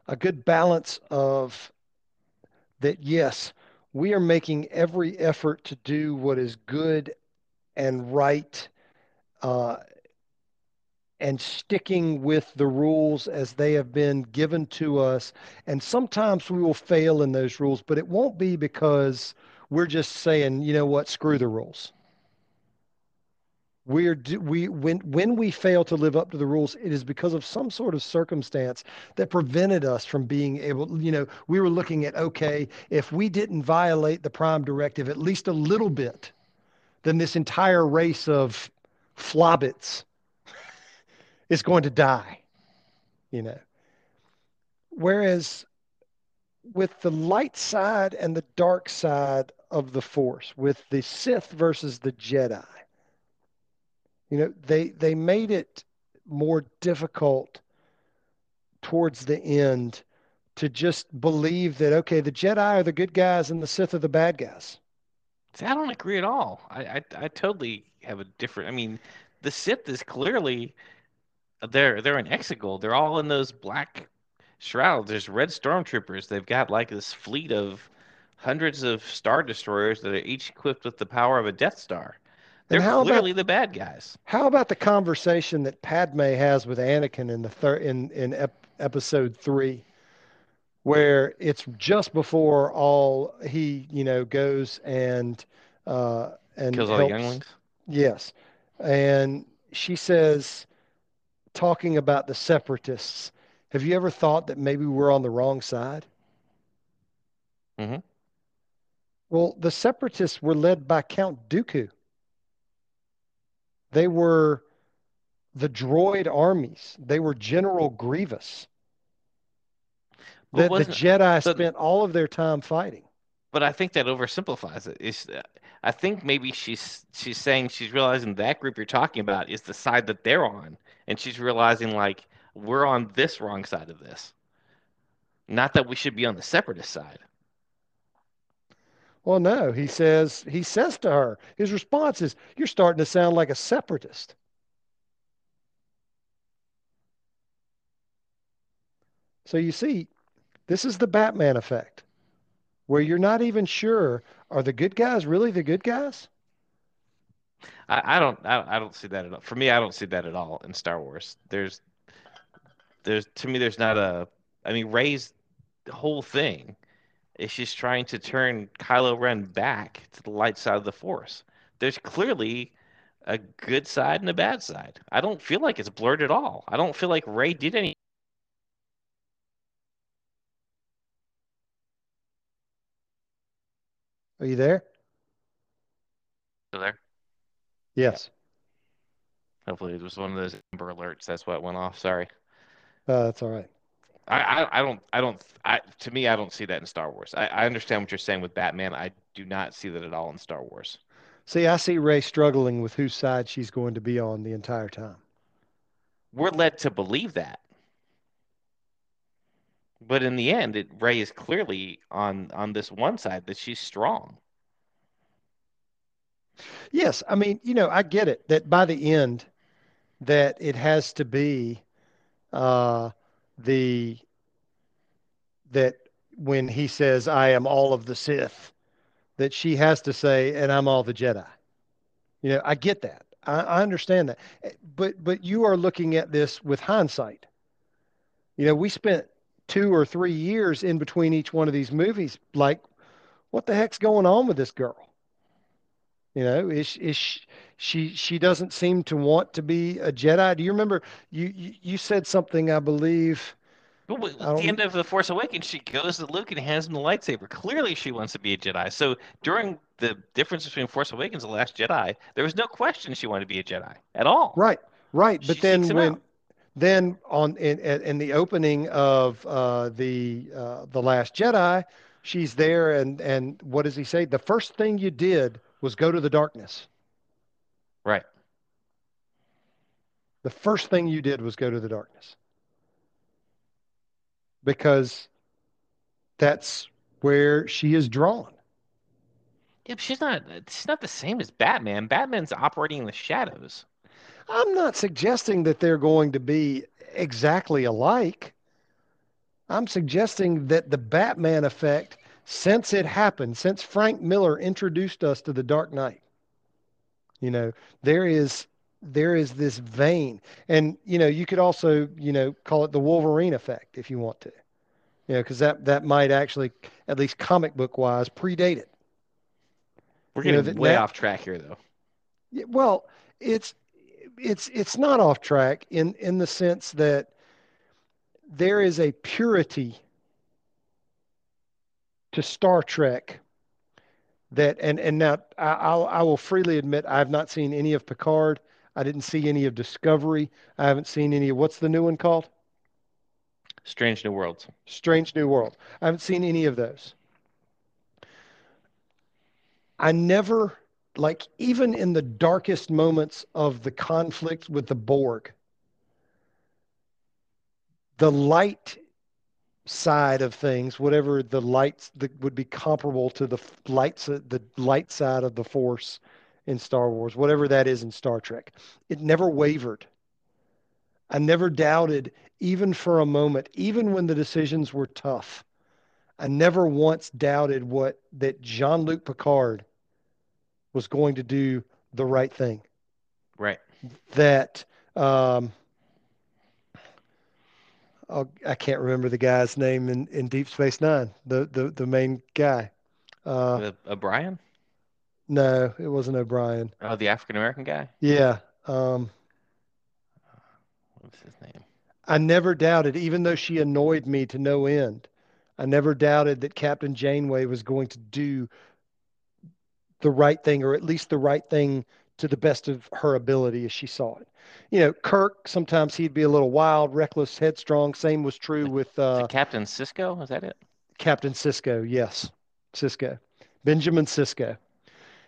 a good balance of that yes we are making every effort to do what is good and right uh, and sticking with the rules as they have been given to us. And sometimes we will fail in those rules, but it won't be because we're just saying, you know what, screw the rules. We're we when when we fail to live up to the rules, it is because of some sort of circumstance that prevented us from being able. You know, we were looking at okay, if we didn't violate the prime directive at least a little bit, then this entire race of flobbits is going to die. You know. Whereas with the light side and the dark side of the force, with the Sith versus the Jedi, you know, they they made it more difficult towards the end to just believe that okay, the Jedi are the good guys and the Sith are the bad guys. See, I don't agree at all. I, I I totally have a different. I mean, the Sith is clearly they're they're in Exegol. They're all in those black shrouds. There's red stormtroopers. They've got like this fleet of hundreds of star destroyers that are each equipped with the power of a Death Star. They're clearly about, the bad guys. How about the conversation that Padme has with Anakin in the third in in ep- episode three, where it's just before all he you know goes and uh, and kills all the younglings. Yes, and she says, talking about the separatists. Have you ever thought that maybe we're on the wrong side? Mm-hmm. Well, the separatists were led by Count Dooku. They were the droid armies. They were General Grievous. The, the Jedi spent all of their time fighting. But I think that oversimplifies it. It's, I think maybe she's she's saying she's realizing that group you're talking about is the side that they're on, and she's realizing like we're on this wrong side of this. Not that we should be on the separatist side. Well, no, he says he says to her, his response is, "You're starting to sound like a separatist." So you see, this is the Batman effect, where you're not even sure are the good guys really the good guys. I, I don't, I, I don't see that at all. For me, I don't see that at all in Star Wars. There's, there's to me, there's not a. I mean, Rey's whole thing is she's trying to turn Kylo Ren back to the light side of the Force. There's clearly a good side and a bad side. I don't feel like it's blurred at all. I don't feel like Rey did any. Are you there? Still there? Yes. Hopefully, it was one of those Amber alerts. That's what went off. Sorry. Uh, that's all right. I, I, I don't I don't I to me I don't see that in Star Wars. I, I understand what you're saying with Batman. I do not see that at all in Star Wars. See, I see Rey struggling with whose side she's going to be on the entire time. We're led to believe that. But in the end, it, Rey is clearly on on this one side that she's strong. Yes, I mean, you know, I get it that by the end that it has to be uh the that when he says I am all of the Sith, that she has to say, and I'm all the Jedi. You know, I get that. I, I understand that. But but you are looking at this with hindsight. You know, we spent two or three years in between each one of these movies, like, what the heck's going on with this girl? You know, is is she, she she doesn't seem to want to be a Jedi. Do you remember you you, you said something I believe at the end of the Force Awakens, she goes to Luke and hands him the lightsaber. Clearly, she wants to be a Jedi. So during the difference between Force Awakens and the Last Jedi, there was no question she wanted to be a Jedi at all. Right, right. But she then when then on in, in the opening of uh, the uh, the Last Jedi, she's there, and and what does he say? The first thing you did was go to the darkness. Right. The first thing you did was go to the darkness. Because that's where she is drawn. Yeah, she's not. She's not the same as Batman. Batman's operating in the shadows. I'm not suggesting that they're going to be exactly alike. I'm suggesting that the Batman effect, since it happened, since Frank Miller introduced us to the Dark Knight, you know, there is there is this vein, and you know, you could also you know call it the Wolverine effect if you want to, you know, because that that might actually, at least comic book wise, predate it. We're getting you know, way off track here, though. Well, it's it's it's not off track in in the sense that there is a purity to Star Trek that and and now I, I'll, I will freely admit I have not seen any of Picard. I didn't see any of Discovery. I haven't seen any of what's the new one called? Strange New Worlds. Strange New World. I haven't seen any of those. I never, like, even in the darkest moments of the conflict with the Borg, the light side of things, whatever the lights that would be comparable to the lights, uh, the light side of the Force in Star Wars, whatever that is in Star Trek, it never wavered. I never doubted, even for a moment, even when the decisions were tough. I never once doubted what that Jean Luc Picard was going to do the right thing. Right. That um, I'll, I can not remember the guy's name in, in Deep Space Nine. The the the main guy. Uh, O'Brien. No, it wasn't O'Brien. Oh, the African American guy. Yeah. Um, What's his name? I never doubted, even though she annoyed me to no end. I never doubted that Captain Janeway was going to do the right thing, or at least the right thing to the best of her ability as she saw it. You know, Kirk sometimes he'd be a little wild, reckless, headstrong. Same was true with uh, Captain Sisko. Is that it? Captain Sisko, yes, Sisko, Benjamin Sisko.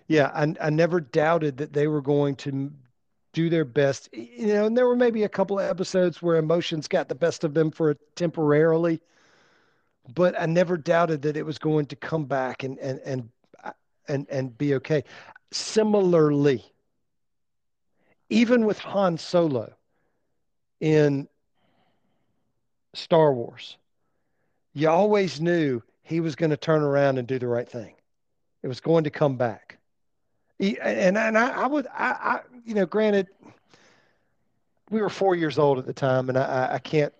Yeah, I, I never doubted that they were going to do their best. You know, and there were maybe a couple of episodes where emotions got the best of them for temporarily, but I never doubted that it was going to come back and and and and and be okay. Similarly, even with Han Solo in Star Wars, you always knew he was going to turn around and do the right thing. It was going to come back. He, and and I, I would I, I you know granted we were four years old at the time and I, I can't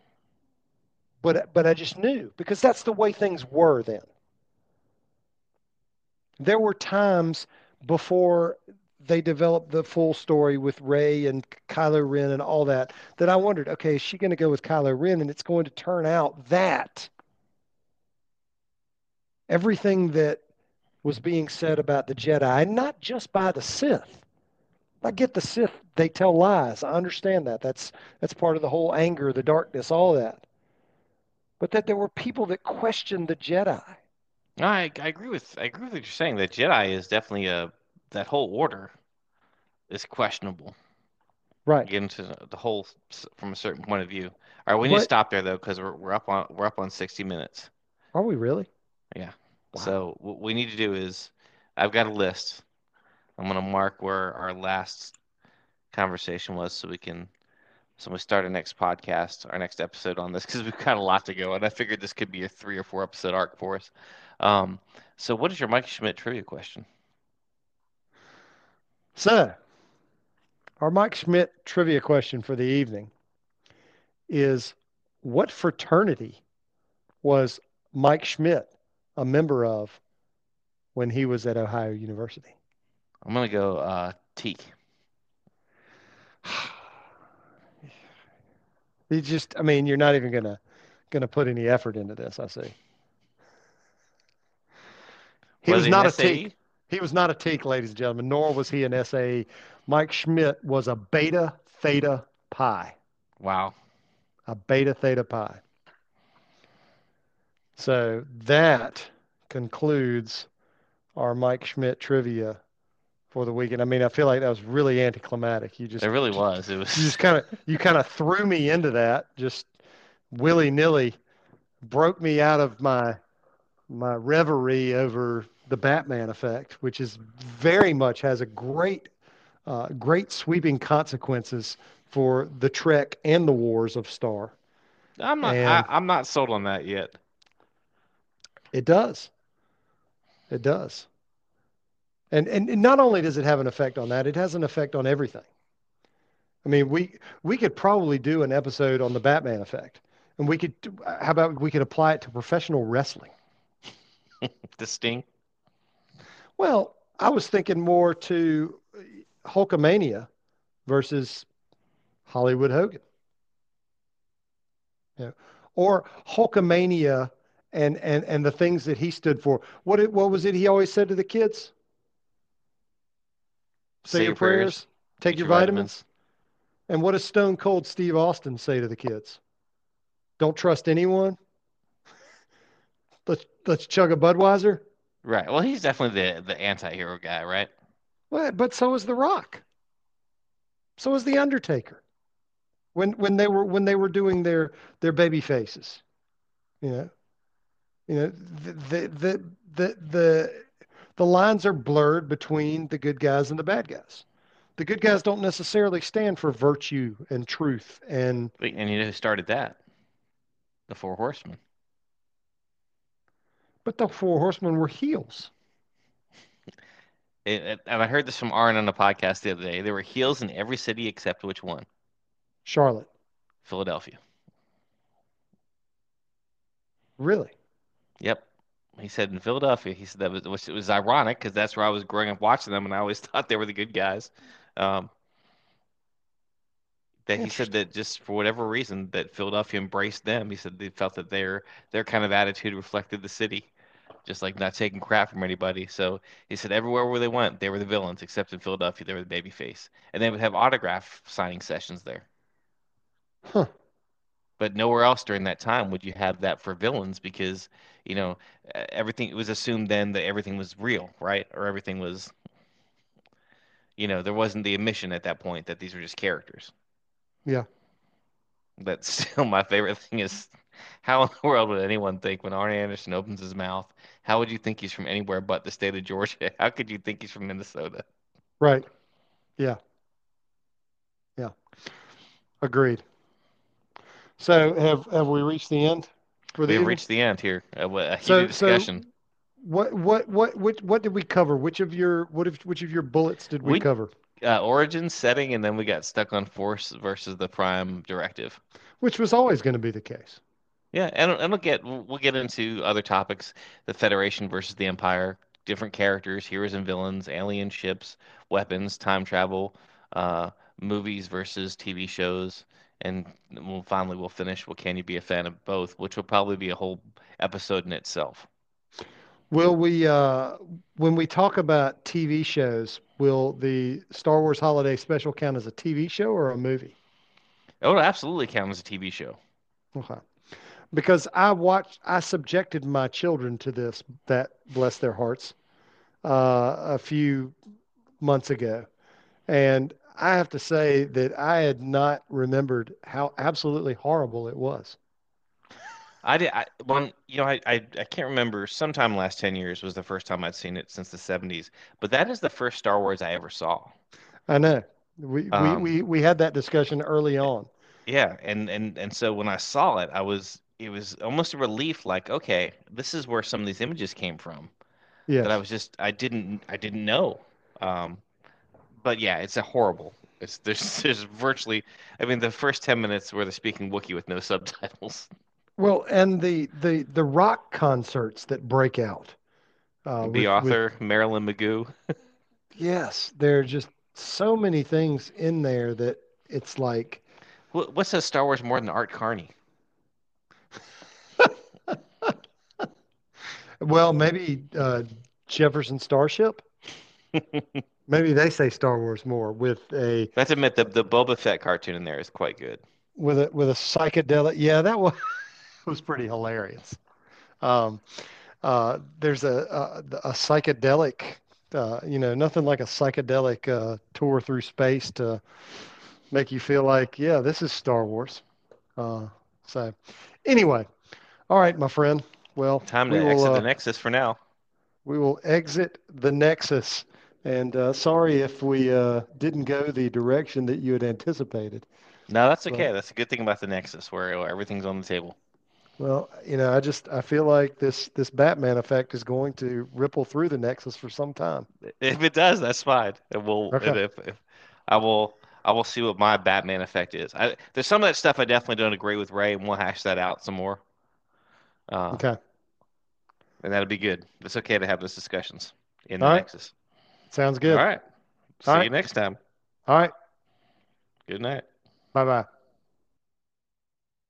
but but I just knew because that's the way things were then. There were times before they developed the full story with Rey and Kylo Ren and all that that I wondered, okay, is she going to go with Kylo Ren and it's going to turn out that everything that was being said about the Jedi, not just by the Sith. I get the Sith, they tell lies. I understand that. That's that's part of the whole anger, the darkness, all that. But that there were people that questioned the Jedi. I, I agree with I agree with what you're saying. That Jedi is definitely a that whole order is questionable. Right. Get into the whole from a certain point of view. All right, we need to stop there though because we're we're up on we're up on 60 minutes. Are we really? Yeah. Wow. So what we need to do is I've got a list. I'm gonna mark where our last conversation was so we can so we start our next podcast, our next episode on this because we've got a lot to go, and I figured this could be a three or four episode arc for us. Um, so, what is your Mike Schmidt trivia question? So, our Mike Schmidt trivia question for the evening is What fraternity was Mike Schmidt a member of when he was at Ohio University? I'm going to go uh, Teak. You just, I mean, you're not even gonna gonna put any effort into this. I see. He was, was he not a teak. He was not a teak, ladies and gentlemen, nor was he an SAE. Mike Schmidt was a beta theta pi. Wow. a beta theta pi. So that concludes our Mike Schmidt trivia for the weekend. I mean, I feel like that was really anticlimactic. You just It really was. It was you just kind of you kind of threw me into that just willy nilly, broke me out of my my reverie over the Batman effect, which is very much has a great uh, great sweeping consequences for the Trek and the Wars of Star. I'm not. And- I, I'm not sold on that yet. It does. It does. And, and and not only does it have an effect on that, it has an effect on everything. I mean, we we could probably do an episode on the Batman effect, and we could. How about we could apply it to professional wrestling? The Sting. Well, I was thinking more to Hulkamania versus Hollywood Hogan. Yeah. Or Hulkamania and, and, and the things that he stood for. What it, what was it he always said to the kids? Say, your prayers, take, your, vitamins. And what does Stone Cold Steve Austin say to the kids? Don't trust anyone. let's let's chug a Budweiser. Right. Well, he's definitely the the anti-hero guy, right? Well, but so is The Rock. So is The Undertaker. When when they were when they were doing their their baby faces, you know, you know the the the the the, the lines are blurred between the good guys and the bad guys. The good guys don't necessarily stand for virtue and truth and And you know who started that? The Four Horsemen. But the four horsemen were heels. It, it- and I heard this from Arn on the podcast the other day. There were heels in every city except which one? Charlotte. Philadelphia. Really? Yep. He said in Philadelphia. He said that was which it was ironic because that's where I was growing up watching them, and I always thought they were the good guys. Um, that he said that just for whatever reason that Philadelphia embraced them. He said they felt that their their kind of attitude reflected the city, just like not taking crap from anybody. So he said everywhere where they went, they were the villains, except in Philadelphia, they were the baby face, and they would have autograph signing sessions there. Huh. But nowhere else during that time would you have that for villains because, you know, everything it was assumed then that everything was real, right? Or everything was, you know, there wasn't the admission at that point that these were just characters. Yeah. But still, my favorite thing is how in the world would anyone think when Arnie Anderson opens his mouth, how would you think he's from anywhere but the state of Georgia? How could you think he's from Minnesota? Right. Yeah. Yeah. Agreed. So have have we reached the end for the We've evening? reached the end here. Uh, a So- heated so- discussion. What what what which, what did we cover? Which of your what if which of your bullets did we, We- cover? Uh, origin setting, and then we got stuck on Force versus the Prime Directive. Which was always going to be the case. Yeah, and and we'll get we'll get into other topics: the Federation versus the Empire, different characters, heroes and villains, alien ships, weapons, time travel, uh, movies versus TV shows, and we'll finally we'll finish. Well, can you be a fan of both? Which will probably be a whole episode in itself. Will we uh when we talk about TV shows, will the Star Wars Holiday Special count as a TV show or a movie? It would absolutely count as a TV show. Okay. Because I watched, I subjected my children to this, that bless their hearts, uh, a few months ago. And I have to say that I had not remembered how absolutely horrible it was. I did. I, when you know, I, I I can't remember. Sometime last ten years was the first time I'd seen it since the seventies. But that is the first Star Wars I ever saw. I know. We, Um, we, we, we had that discussion early on. Yeah, and and and so when I saw it, I was it was almost a relief. Like, okay, this is where some of these images came from Yes. that I was just I didn't I didn't know. Um, but yeah, it's a horrible. It's there's there's virtually. I mean, the first ten minutes where they're speaking Wookiee with no subtitles. Well, and the, the, the rock concerts that break out. Uh, the with- with- author Marilyn Magoo. yes, there are just so many things in there that it's like, What what says Star Wars more than Art Carney? well, maybe uh, Jefferson Starship. Maybe they say Star Wars more with a. Let's admit the the Boba Fett cartoon in there is quite good. with a with a psychedelic. Yeah, that was was pretty hilarious. Um, uh, there's a a, a psychedelic. Uh, you know, nothing like a psychedelic uh, tour through space to make you feel like, yeah, this is Star Wars. Uh, so, anyway, all right, my friend. Well, Time we to will, exit uh, the Nexus for now. we will exit the Nexus. And uh, sorry if we uh, didn't go the direction that you had anticipated. No, that's okay. That's a good thing about the Nexus, where everything's on the table. Well, you know, I just I feel like this this Batman effect is going to ripple through the Nexus for some time. If it does, that's fine. And we'll Okay. if, if I will I will see what my Batman effect is. I, there's some of that stuff I definitely don't agree with Ray, and we'll hash that out some more. Uh, Okay, and that'll be good. It's okay to have those discussions in the All right. Nexus. sounds good. All right. See All you right. next time. All right, Good night. bye bye.